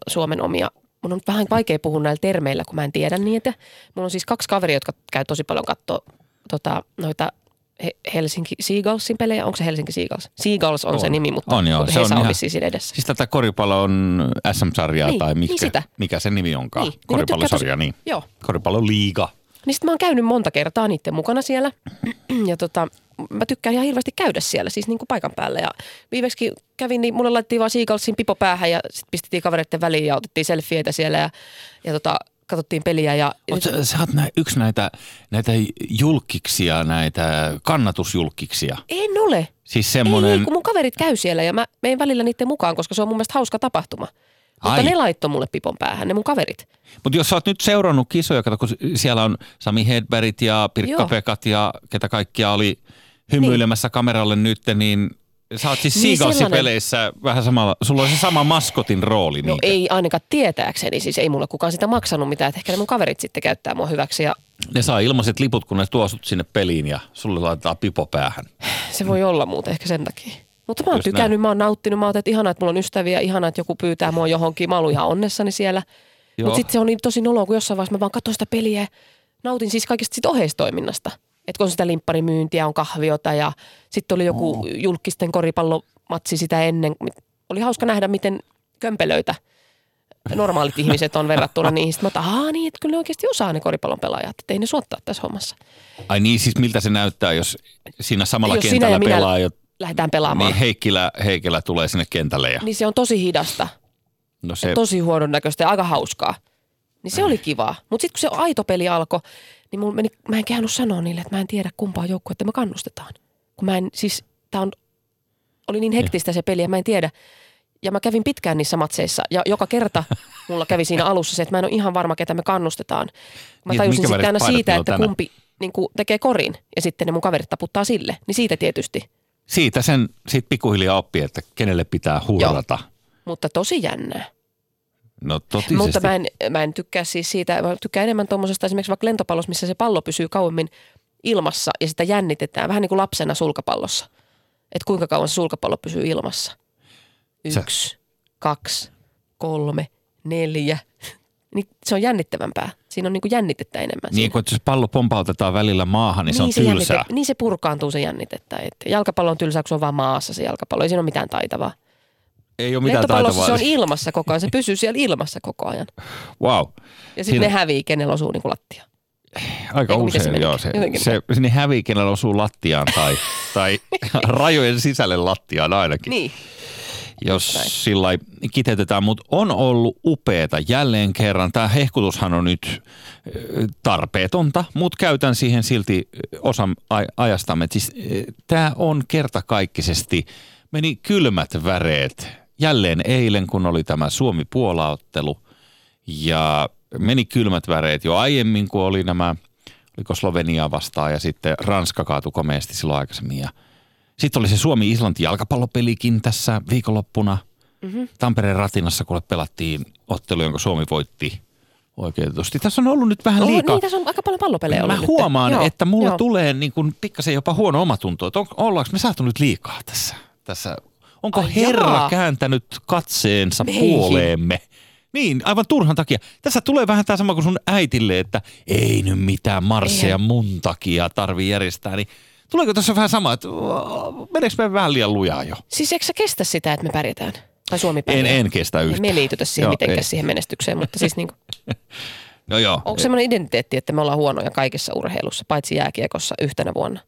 S3: Suomen omia. Mun on vähän vaikea puhua näillä termeillä, kun mä en tiedä niitä. Mulla on siis kaksi kaveria, jotka käy tosi paljon katsoa tota, noita He- Helsinki Seagullsin pelejä. Onko se Helsinki Seagulls? Seagulls on,
S2: On.
S3: se nimi, mutta
S2: On joo, se on ihan-
S3: siinä edessä.
S2: Siis tätä koripallon SM-sarjaa
S3: Niin,
S2: tai
S3: niin
S2: mikä,
S3: sitä.
S2: mikä sen nimi onkaan?
S3: Niin, niin
S2: Koripallosarja, niin.
S3: Joo.
S2: Koripalloliiga.
S3: Niin sitten mä oon käynyt monta kertaa niiden mukana siellä. Ja tota, mä tykkään ihan hirveästi käydä siellä, siis niin kuin paikan päällä. Ja viimeksi kävin, niin mulle laitettiin vaan Seagullsin pipo päähän ja sitten pistettiin kavereiden väliin ja otettiin selfieitä siellä ja, ja tota, katsottiin peliä. Ja,
S2: Oot, sä, sä oot nä, yksi näitä, näitä julkiksia, näitä kannatusjulkiksia.
S3: En ole.
S2: Siis
S3: Ei,
S2: semmoinen,
S3: ei, kun mun kaverit käy siellä ja mä menen välillä niiden mukaan, koska se on mun mielestä hauska tapahtuma. Mutta
S2: Ai.
S3: ne laittoi mulle pipon päähän, ne mun kaverit.
S2: mutta jos sä oot nyt seurannut kisoja, kato, kun siellä on Sami Hedbergit ja Pirkka
S3: Joo.
S2: Pekat ja ketä kaikkia oli hymyilemässä kameralle nyt, niin sä oot siis
S3: Niin,
S2: Seagullsin
S3: sellainen.
S2: peleissä vähän samalla, sulla on se sama maskotin rooli.
S3: No
S2: niitä.
S3: ei ainakaan tietääkseni, siis ei mulle kukaan sitä maksanut mitään, että ehkä ne mun kaverit sitten käyttää mua hyväksi ja
S2: Ne saa ilmaiset liput, kun ne tuo sut sinne peliin ja sulle laitetaan pipo päähän.
S3: se voi olla muuten ehkä sen takia. Mutta mä oon
S2: Just
S3: tykännyt, mä oon nauttinut, mä oon, että ihanaa, että mulla on ystäviä, ihanaa, että joku pyytää mua johonkin, mä oon ihan onnessani siellä. Mutta sitten se on niin tosi noloa, kun jossain vaiheessa mä vaan katsoin sitä peliä ja nautin siis kaikesta siitä oheistoiminnasta. Että kun sitä limpparimyyntiä, on kahviota ja sitten oli joku
S2: Oh.
S3: julkisten koripallomatsi sitä ennen. Oli hauska nähdä, miten kömpelöitä normaalit ihmiset on verrattuna niihin. Sitten mä otan, niin, että kyllä ne oikeasti osaa ne koripallon pelaajat, että ei ne suottaa tässä hommassa.
S2: Ai niin, siis miltä se näyttää, jos siinä samalla
S3: Jos sinä
S2: kentällä
S3: ja minä
S2: pelaa, jo,
S3: Lähdetään pelaamaan.
S2: niin Heikkilä, Heikkilä tulee sinne kentälle ja
S3: Niin se on tosi hidasta.
S2: no se,
S3: tosi huonon näköistä ja aika hauskaa. Niin se oli kivaa. Mutta sitten kun se aito peli alkoi, niin mulla meni, mä en käynyt sanoa niille, että mä en tiedä kumpaa joukkuetta me kannustetaan. Kun mä en, siis tää on, oli niin hektistä se peli ja mä en tiedä. Ja mä kävin pitkään niissä matseissa ja joka kerta mulla kävi siinä alussa se, että mä en ole ihan varma, ketä me kannustetaan. Mä
S2: Niin,
S3: tajusin
S2: minkä
S3: sitten aina siitä, että
S2: tänään?
S3: kumpi niin kuin tekee korin ja sitten ne mun kaverit taputtaa sille. Niin siitä tietysti.
S2: siitä sen sit pikkuhiljaa oppii, että kenelle pitää hurrata.
S3: Mutta tosi jännää.
S2: No totisesti.
S3: Mutta mä en, mä en tykkää siis siitä, mä tykkään enemmän tuommoisesta esimerkiksi vaikka lentopallossa, missä se pallo pysyy kauemmin ilmassa ja sitä jännitetään, vähän niin kuin lapsena sulkapallossa. Että kuinka kauan se sulkapallo pysyy ilmassa.
S2: Sä-
S3: Yksi, kaksi, kolme, neljä. Niin se on jännittävämpää. Siinä on niin kuin jännitettä enemmän.
S2: Niin kuin, jos pallo pompautetaan välillä maahan, niin, se on tylsää.
S3: jännite, niin se purkaantuu se jännitettä. Et jalkapallo on tylsää, kun se on vaan maassa se jalkapallo. Ei siinä ole mitään taitavaa.
S2: Ei ole mitään taitavaa.
S3: se on ilmassa koko ajan. Se pysyy siellä ilmassa koko ajan.
S2: wow.
S3: Ja sitten
S2: Siinä-
S3: ne hävii, kenellä osuu niin kuin lattia.
S2: Aika
S3: se
S2: usein,
S3: meni?
S2: joo. Se,
S3: Jotenkin
S2: se, se niin hävii, kenellä osuu lattiaan tai, tai rajojen sisälle lattiaan ainakin.
S3: Niin.
S2: jos
S3: näin.
S2: sillä kiteytetään, mutta on ollut upeeta jälleen kerran. Tämä hehkutushan on nyt ö, tarpeetonta, mutta käytän siihen silti ö, osan aj- ajastamme. Siis, tämä on kertakaikkisesti, meni kylmät väreet jälleen eilen, kun oli tämä Suomi-Puola-ottelu ja meni kylmät väreet jo aiemmin, kun oli nämä, oliko Slovenia vastaan ja sitten Ranska kaatui komeasti silloin aikaisemmin ja sitten oli se Suomi-Islanti jalkapallopelikin tässä viikonloppuna. Mm-hmm. Tampereen ratinassa, kun pelattiin ottelu, jonka Suomi voitti oikeutetusti. Tässä on ollut nyt vähän
S3: Oh,
S2: liikaa.
S3: niin, tässä on aika paljon pallopelejä ollut
S2: Mä
S3: nyt.
S2: huomaan,
S3: Joo,
S2: että mulla
S3: joo.
S2: tulee niin kuin pikkasen jopa huono omatunto. Että on, ollaanko me saatu nyt liikaa tässä? tässä? Onko
S3: Ai
S2: Herra
S3: jaa.
S2: kääntänyt katseensa
S3: Meihin.
S2: puoleemme? Niin, aivan turhan takia. Tässä tulee vähän tämä sama kuin sun äitille, että ei nyt mitään marsseja
S3: Eihän.
S2: mun takia tarvii järjestää. Niin tuleeko tässä vähän sama, että uh, meneekö me vähän liian lujaa jo?
S3: Siis eikö sä kestä sitä, että me pärjätään? Tai Suomi
S2: En,
S3: pärjää?
S2: en kestä
S3: Ei
S2: yhtään.
S3: me liitytä siihen
S2: Joo,
S3: mitenkään
S2: ei.
S3: siihen menestykseen, mutta siis niin kuin,
S2: No joo.
S3: onko semmoinen identiteetti, että me ollaan huonoja kaikissa urheilussa, paitsi jääkiekossa yhtenä vuonna?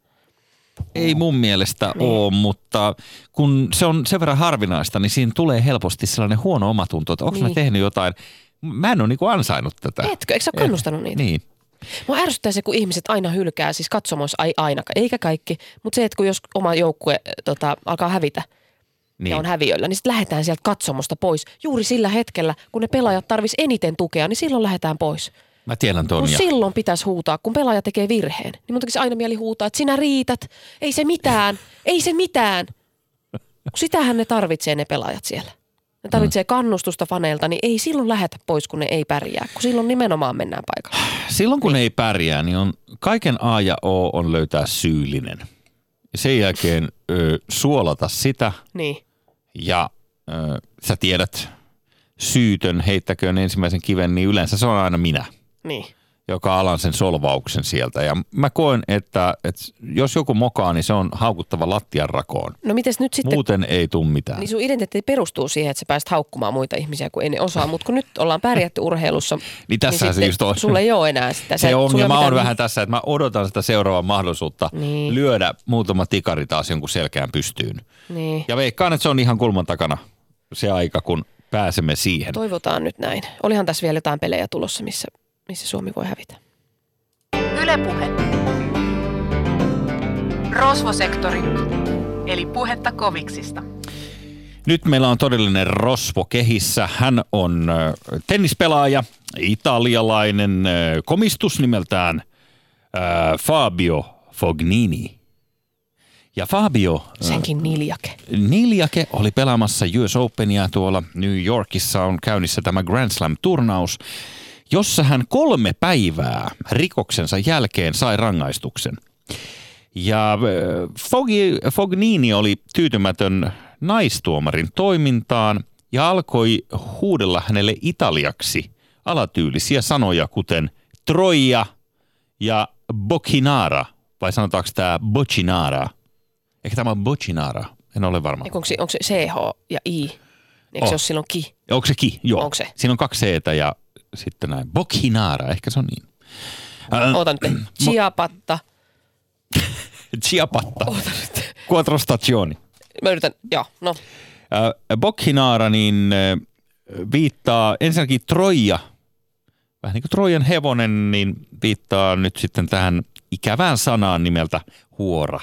S2: Ei mun mielestä niin. ole, mutta kun se on sen verran harvinaista, niin siinä tulee helposti sellainen huono omatunto, että onko niin. mä tehnyt jotain. Mä en ole niinku ansainnut tätä.
S3: Etkö? Eikö sä ole kannustanut niitä?
S2: Niin.
S3: Mua ärsyttää se, kun ihmiset aina hylkää, siis katsomoissa ai aina, eikä kaikki, mutta se, että kun jos oma joukkue tota, alkaa hävitä niin. ja on häviöllä, niin sitten lähdetään sieltä katsomosta pois. Juuri sillä hetkellä, kun ne pelaajat tarvis eniten tukea, niin silloin lähdetään pois.
S2: Mä tiedän ton.
S3: Kun
S2: Ja
S3: silloin pitäisi huutaa, kun pelaaja tekee virheen, niin mun tekisi aina mieli huutaa, että sinä riität, ei se mitään, ei se mitään. Kun sitähän ne tarvitsee ne pelaajat siellä. Ne tarvitsee kannustusta faneilta, niin ei silloin lähetä pois, kun ne ei pärjää. Kun silloin nimenomaan mennään paikalle.
S2: silloin kun ei pärjää, niin on, kaiken A ja O on löytää syyllinen. Sen jälkeen ö, suolata sitä
S3: Niin.
S2: ja ö, sä tiedät syytön heittäköön ensimmäisen kiven, niin yleensä se on aina minä.
S3: Niin.
S2: joka alan sen solvauksen sieltä. Ja mä koen, että, että jos joku mokaa, niin se on haukuttava lattian rakoon.
S3: No mites nyt sitten,
S2: Muuten ei tule mitään.
S3: niin sun identiteetti perustuu siihen, että sä pääst haukkumaan muita ihmisiä, kun ei ne osaa. Mutta kun nyt ollaan pärjätty urheilussa,
S2: Niin tässähän se
S3: sitten
S2: just on.
S3: sulla ei ole enää sitä.
S2: Se
S3: sulla ei ole
S2: ongelma on
S3: mitään-
S2: vähän tässä, että mä odotan sitä seuraavaa mahdollisuutta
S3: Niin.
S2: lyödä muutama tikari taas jonkun selkään pystyyn.
S3: Niin.
S2: Ja veikkaan, että se on ihan kulman takana se aika, kun pääsemme siihen.
S3: Toivotaan nyt näin. Olihan tässä vielä jotain pelejä tulossa, missä, missä Suomi voi hävitä.
S4: Ylepuhe. Rosvosektori, eli puhetta koviksista.
S2: Nyt meillä on todellinen rosvo kehissä. Hän on tennispelaaja, italialainen komistus nimeltään Fabio Fognini. Ja Fabio
S3: Senkin niljake.
S2: Niljake oli pelaamassa US Openia tuolla New Yorkissa on käynnissä tämä Grand Slam-turnaus, jossa hän kolme päivää rikoksensa jälkeen sai rangaistuksen. Ja äh, Foggi, Fognini oli tyytymätön naistuomarin toimintaan ja alkoi huudella hänelle italiaksi alatyylisiä sanoja, kuten Troja ja Bochinara, vai sanotaanko tämä Bochinara? Ehkä tämä on Bochinara, en ole varma.
S3: Onko se, onko se CH ja I? Eikö
S2: Oh.
S3: se ole silloin ki?
S2: Onko se ki? Joo.
S3: Onko se?
S2: Siinä on kaksi seetä ja sitten näin. Bochinara, ehkä se on niin. Äh,
S3: Oota nyt. Chiapatta.
S2: Ciapatta. Quattro stagioni.
S3: Mä yritän, joo, no.
S2: Äh, Bochinara niin äh, viittaa ensinnäkin Troja, vähän niin kuin Trojan hevonen, niin viittaa nyt sitten tähän ikävään sanaan nimeltä huora.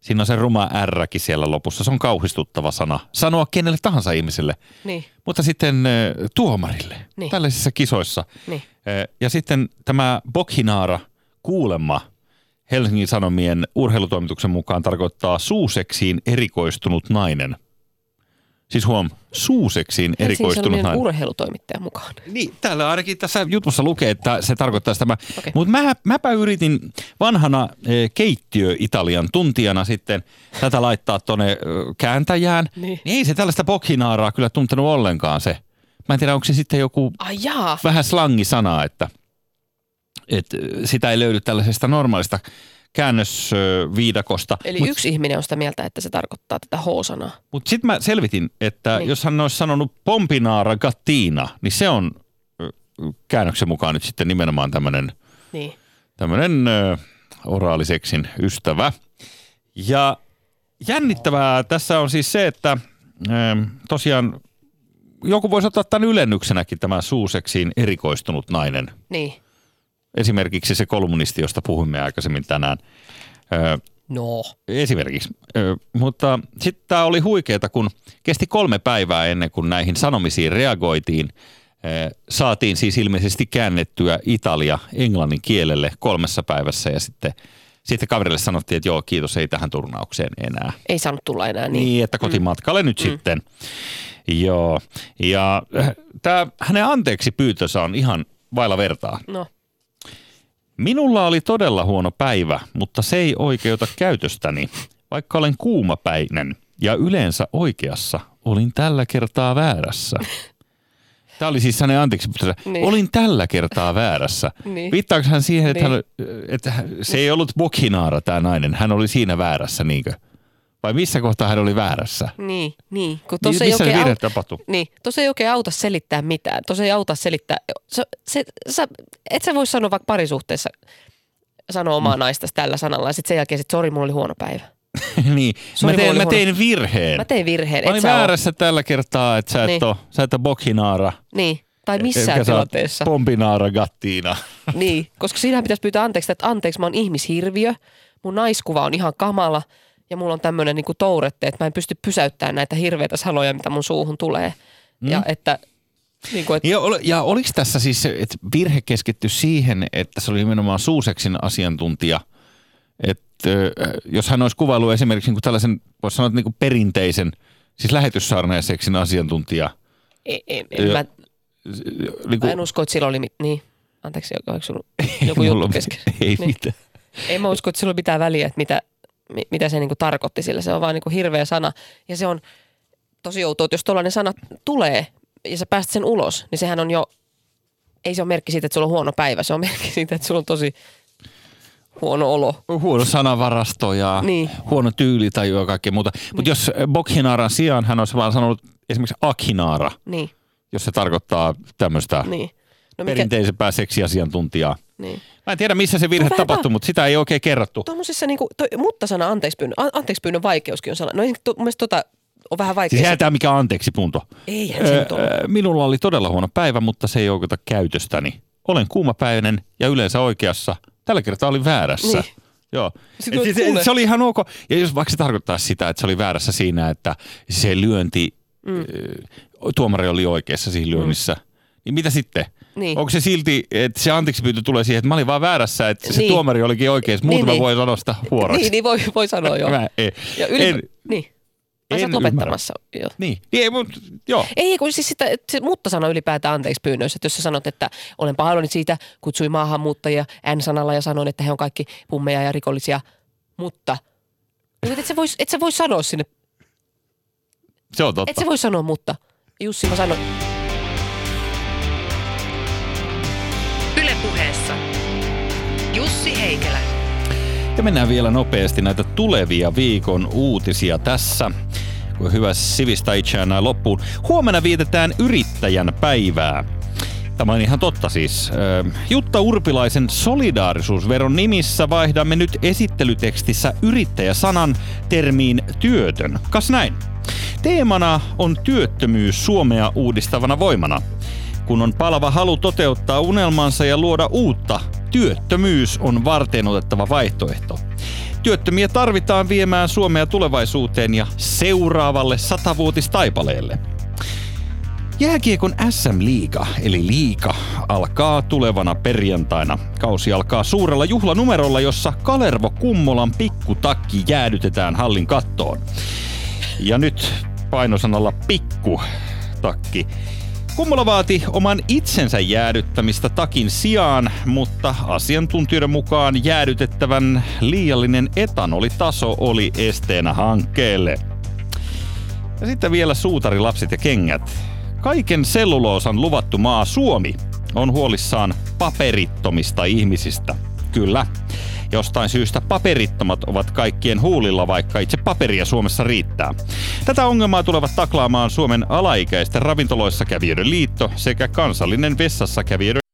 S2: Siinä on se ruma ärräkin siellä lopussa. Se on kauhistuttava sana. Sanoa kenelle tahansa ihmiselle.
S3: Niin,
S2: Mutta sitten äh, tuomarille
S3: Niin.
S2: tällaisissa kisoissa.
S3: niin.
S2: Äh, Ja sitten tämä Bokhinaara kuulemma Helsingin Sanomien urheilutoimituksen mukaan tarkoittaa suuseksiin erikoistunut nainen. Siis huom, suuseksiin erikoistunut nainen.
S3: urheilutoimittaja mukaan.
S2: Niin, täällä ainakin tässä jutussa lukee, että se tarkoittaa tämä.
S3: Okei.
S2: Mutta mä, mäpä yritin vanhana eh, keittiö-Italian tuntijana sitten tätä laittaa tuonne eh, kääntäjään.
S3: Niin.
S2: Niin ei se tällaista bokhinaaraa kyllä tuntenut ollenkaan se. Mä en tiedä, onko se sitten joku
S3: Ai jaa.
S2: vähän slangisana, että, että sitä ei löydy tällaisesta normaalista käännösviidakosta.
S3: Eli
S2: Mut-
S3: yksi ihminen on sitä mieltä, että se tarkoittaa tätä H-sanaa.
S2: mutta sitten mä selvitin, että niin. Jos hän olisi sanonut Pompinaara Gattina, niin se on käännöksen mukaan nyt sitten nimenomaan tämmöinen
S3: Niin.
S2: ö, oraaliseksin ystävä. Ja jännittävää tässä on siis se, että ö, tosiaan joku voisi ottaa tämän ylennyksenäkin tämä suuseksiin erikoistunut nainen.
S3: Niin.
S2: Esimerkiksi se kolmunisti, josta puhuimme aikaisemmin tänään. Ö,
S3: No.
S2: Esimerkiksi. Ö, mutta sitten tämä oli huikeeta, kun kesti kolme päivää ennen kuin näihin sanomisiin reagoitiin. Ö, Saatiin siis ilmeisesti käännettyä Italia englannin kielelle kolmessa päivässä ja sitten, sitten kaverille sanottiin, että joo, kiitos, ei tähän turnaukseen enää.
S3: Ei saanut tulla enää
S2: Niin,
S3: niin.
S2: että kotimatkalle mm. nyt sitten. Joo, ja tämä hänen anteeksi pyytönsä on ihan vailla vertaa.
S3: No.
S2: Minulla oli todella huono päivä, mutta se ei oikeuta käytöstäni. Vaikka olen kuumapäinen ja yleensä oikeassa, olin tällä kertaa väärässä. Tämä oli siis hänen anteeksi,
S3: Niin.
S2: olin tällä kertaa väärässä.
S3: Niin.
S2: Viittaako hän siihen, että,
S3: Niin.
S2: hän, että se ei ollut Bokhinaara tämä nainen, hän oli siinä väärässä, niinkö? Vai missä kohtaa hän oli väärässä?
S3: Niin, niin. Kun
S2: Mi-
S3: tossa ei
S2: missä virhe
S3: auta,
S2: tapahtui?
S3: niin, tossa ei oikein auta selittää mitään. Tossa ei auta selittää. Se, se, sä, et sä voi sanoa vaikka parisuhteessa sanoa omaa mm. naista tällä sanalla ja sitten sen jälkeen, että sori, mulla oli huono päivä.
S2: niin. Mä,
S3: Sori, mulla
S2: tein, mä
S3: huono-
S2: tein virheen.
S3: Mä tein virheen.
S2: Mä olin väärässä tällä kertaa, että sä et,
S3: Niin.
S2: oo, sä et ole Bokhinaara.
S3: Niin. Tai missään
S2: sä oot
S3: tilanteessa.
S2: Pompinaara Gattiina.
S3: Niin, koska siinähän pitäisi pyytää anteeksi, että anteeksi, mä oon ihmishirviö, mun naiskuva on ihan kamala ja mulla on tämmöinen niinku tourette, että mä en pysty pysäyttämään näitä hirveitä sanoja, mitä mun suuhun tulee. Mm. Ja että, niinku, et,
S2: Ja, ol- ja oliko tässä siis, että virhe keskitty siihen, että se oli nimenomaan suuseksin asiantuntija, että jos hän olisi kuvaillut esimerkiksi niin tällaisen, voisi sanoa, niin perinteisen, siis lähetyssaarnaajaseksin asiantuntija,
S3: en, en, en,
S2: Ja-
S3: mä,
S2: niin
S3: mä en usko, että sillä oli, mit- niin, anteeksi, oliko joku juttu kesken?
S2: Ei
S3: Niin.
S2: mitään.
S3: Ei mä usko, että sillä on mitään väliä, että mitä, mi- mitä se niinku tarkoitti sillä. Se on vaan niinku hirveä sana. Ja se on tosi outoa, että jos tuollainen sana tulee ja sä pääst sen ulos, niin sehän on jo ei se ole merkki siitä, että sulla on huono päivä. Se on merkki siitä, että sulla on tosi huono olo.
S2: Huono sanavarasto ja
S3: Niin.
S2: huono tyyli tai ja kaikkea muuta. Mutta jos Bokhinaaran sijaan hän olisi vaan sanonut esimerkiksi Akhinaara,
S3: Niin,
S2: jos se tarkoittaa tämmöistä
S3: niin. No mikä,
S2: perinteisempää seksiasiantuntijaa.
S3: niin.
S2: Mä en tiedä, missä se virhe
S3: No
S2: tapahtui, mutta sitä ei oikein kerrottu.
S3: Tuommoisessa niinku, toi, mutta-sana anteeksi pyynnön, an, anteeksi pyynnön vaikeuskin on sana. No to, mun mielestä tota on vähän vaikea.
S2: Siis tämä mikä anteeksi punto.
S3: Eihän se nyt ole.
S2: Öö, Minulla oli todella huono päivä, mutta se ei oikeuta käytöstäni. Olen kuumapäinen ja yleensä oikeassa. Tällä kertaa olin väärässä.
S3: Niin.
S2: Joo.
S3: Sitten
S2: Et siis,
S3: kuule-
S2: se oli ihan ok. Ja jos vaikka se tarkoittaa sitä, että se oli väärässä siinä, että se lyönti, mm. tuomari oli oikeassa siinä lyönnissä, niin mitä sitten?
S3: Niin.
S2: Onko se silti, että se anteeksi pyyntö tulee siihen, että mä olin vaan väärässä, että se
S3: Niin.
S2: tuomari olikin oikeassa.
S3: Niin,
S2: mä
S3: niin.
S2: voin sanoa sitä huoroksi.
S3: Niin, niin voi, voi sanoa joo.
S2: Mä en,
S3: Ja yli,
S2: en,
S3: niin. Ai
S2: en
S3: lopettamassa. Joo.
S2: niin, niin ei, mut, joo.
S3: Ei, kun siis sitä, että se mutta-sana ylipäätään anteeksi pyynnöissä. Että jos sä sanot, että olen pahoillani siitä, kutsui maahanmuuttajia N-sanalla ja sanoin, että he on kaikki pummeja ja rikollisia, mutta Niin, et sä vois, et sä voi sanoa sinne,
S2: Se on totta.
S3: et sä voi sanoa mutta. Jussi, mä sanon,
S4: Jussi Heikelä.
S2: Ja mennään vielä nopeasti näitä tulevia viikon uutisia tässä. Hyvä sivistä itseään loppuun. Huomenna vietetään yrittäjän päivää. Tämä on ihan totta siis. Jutta Urpilaisen solidaarisuusveron nimissä vaihdamme nyt esittelytekstissä yrittäjäsanan termiin työtön. Kas näin? Teemana on työttömyys Suomea uudistavana voimana. Kun on palava halu toteuttaa unelmansa ja luoda uutta, työttömyys on varten otettava vaihtoehto. Työttömiä tarvitaan viemään Suomea tulevaisuuteen ja seuraavalle satavuotistaipaleelle. Jääkiekon SM-liiga, eli liiga, alkaa tulevana perjantaina. Kausi alkaa suurella juhlanumerolla, jossa Kalervo Kummolan pikkutakki jäädytetään hallin kattoon. Ja nyt painosanalla pikku takki. Kummola vaati oman itsensä jäädyttämistä takin sijaan, mutta asiantuntijoiden mukaan jäädytettävän liiallinen etanolitaso oli esteenä hankkeelle. Ja sitten vielä suutari, lapset ja kengät. Kaiken selluloosan luvattu maa Suomi on huolissaan paperittomista ihmisistä. Kyllä. Jostain syystä paperittomat ovat kaikkien huulilla, vaikka itse paperia Suomessa riittää. Tätä ongelmaa tulevat taklaamaan Suomen alaikäisten ravintoloissa kävijöiden liitto sekä kansallinen vessassa kävijöiden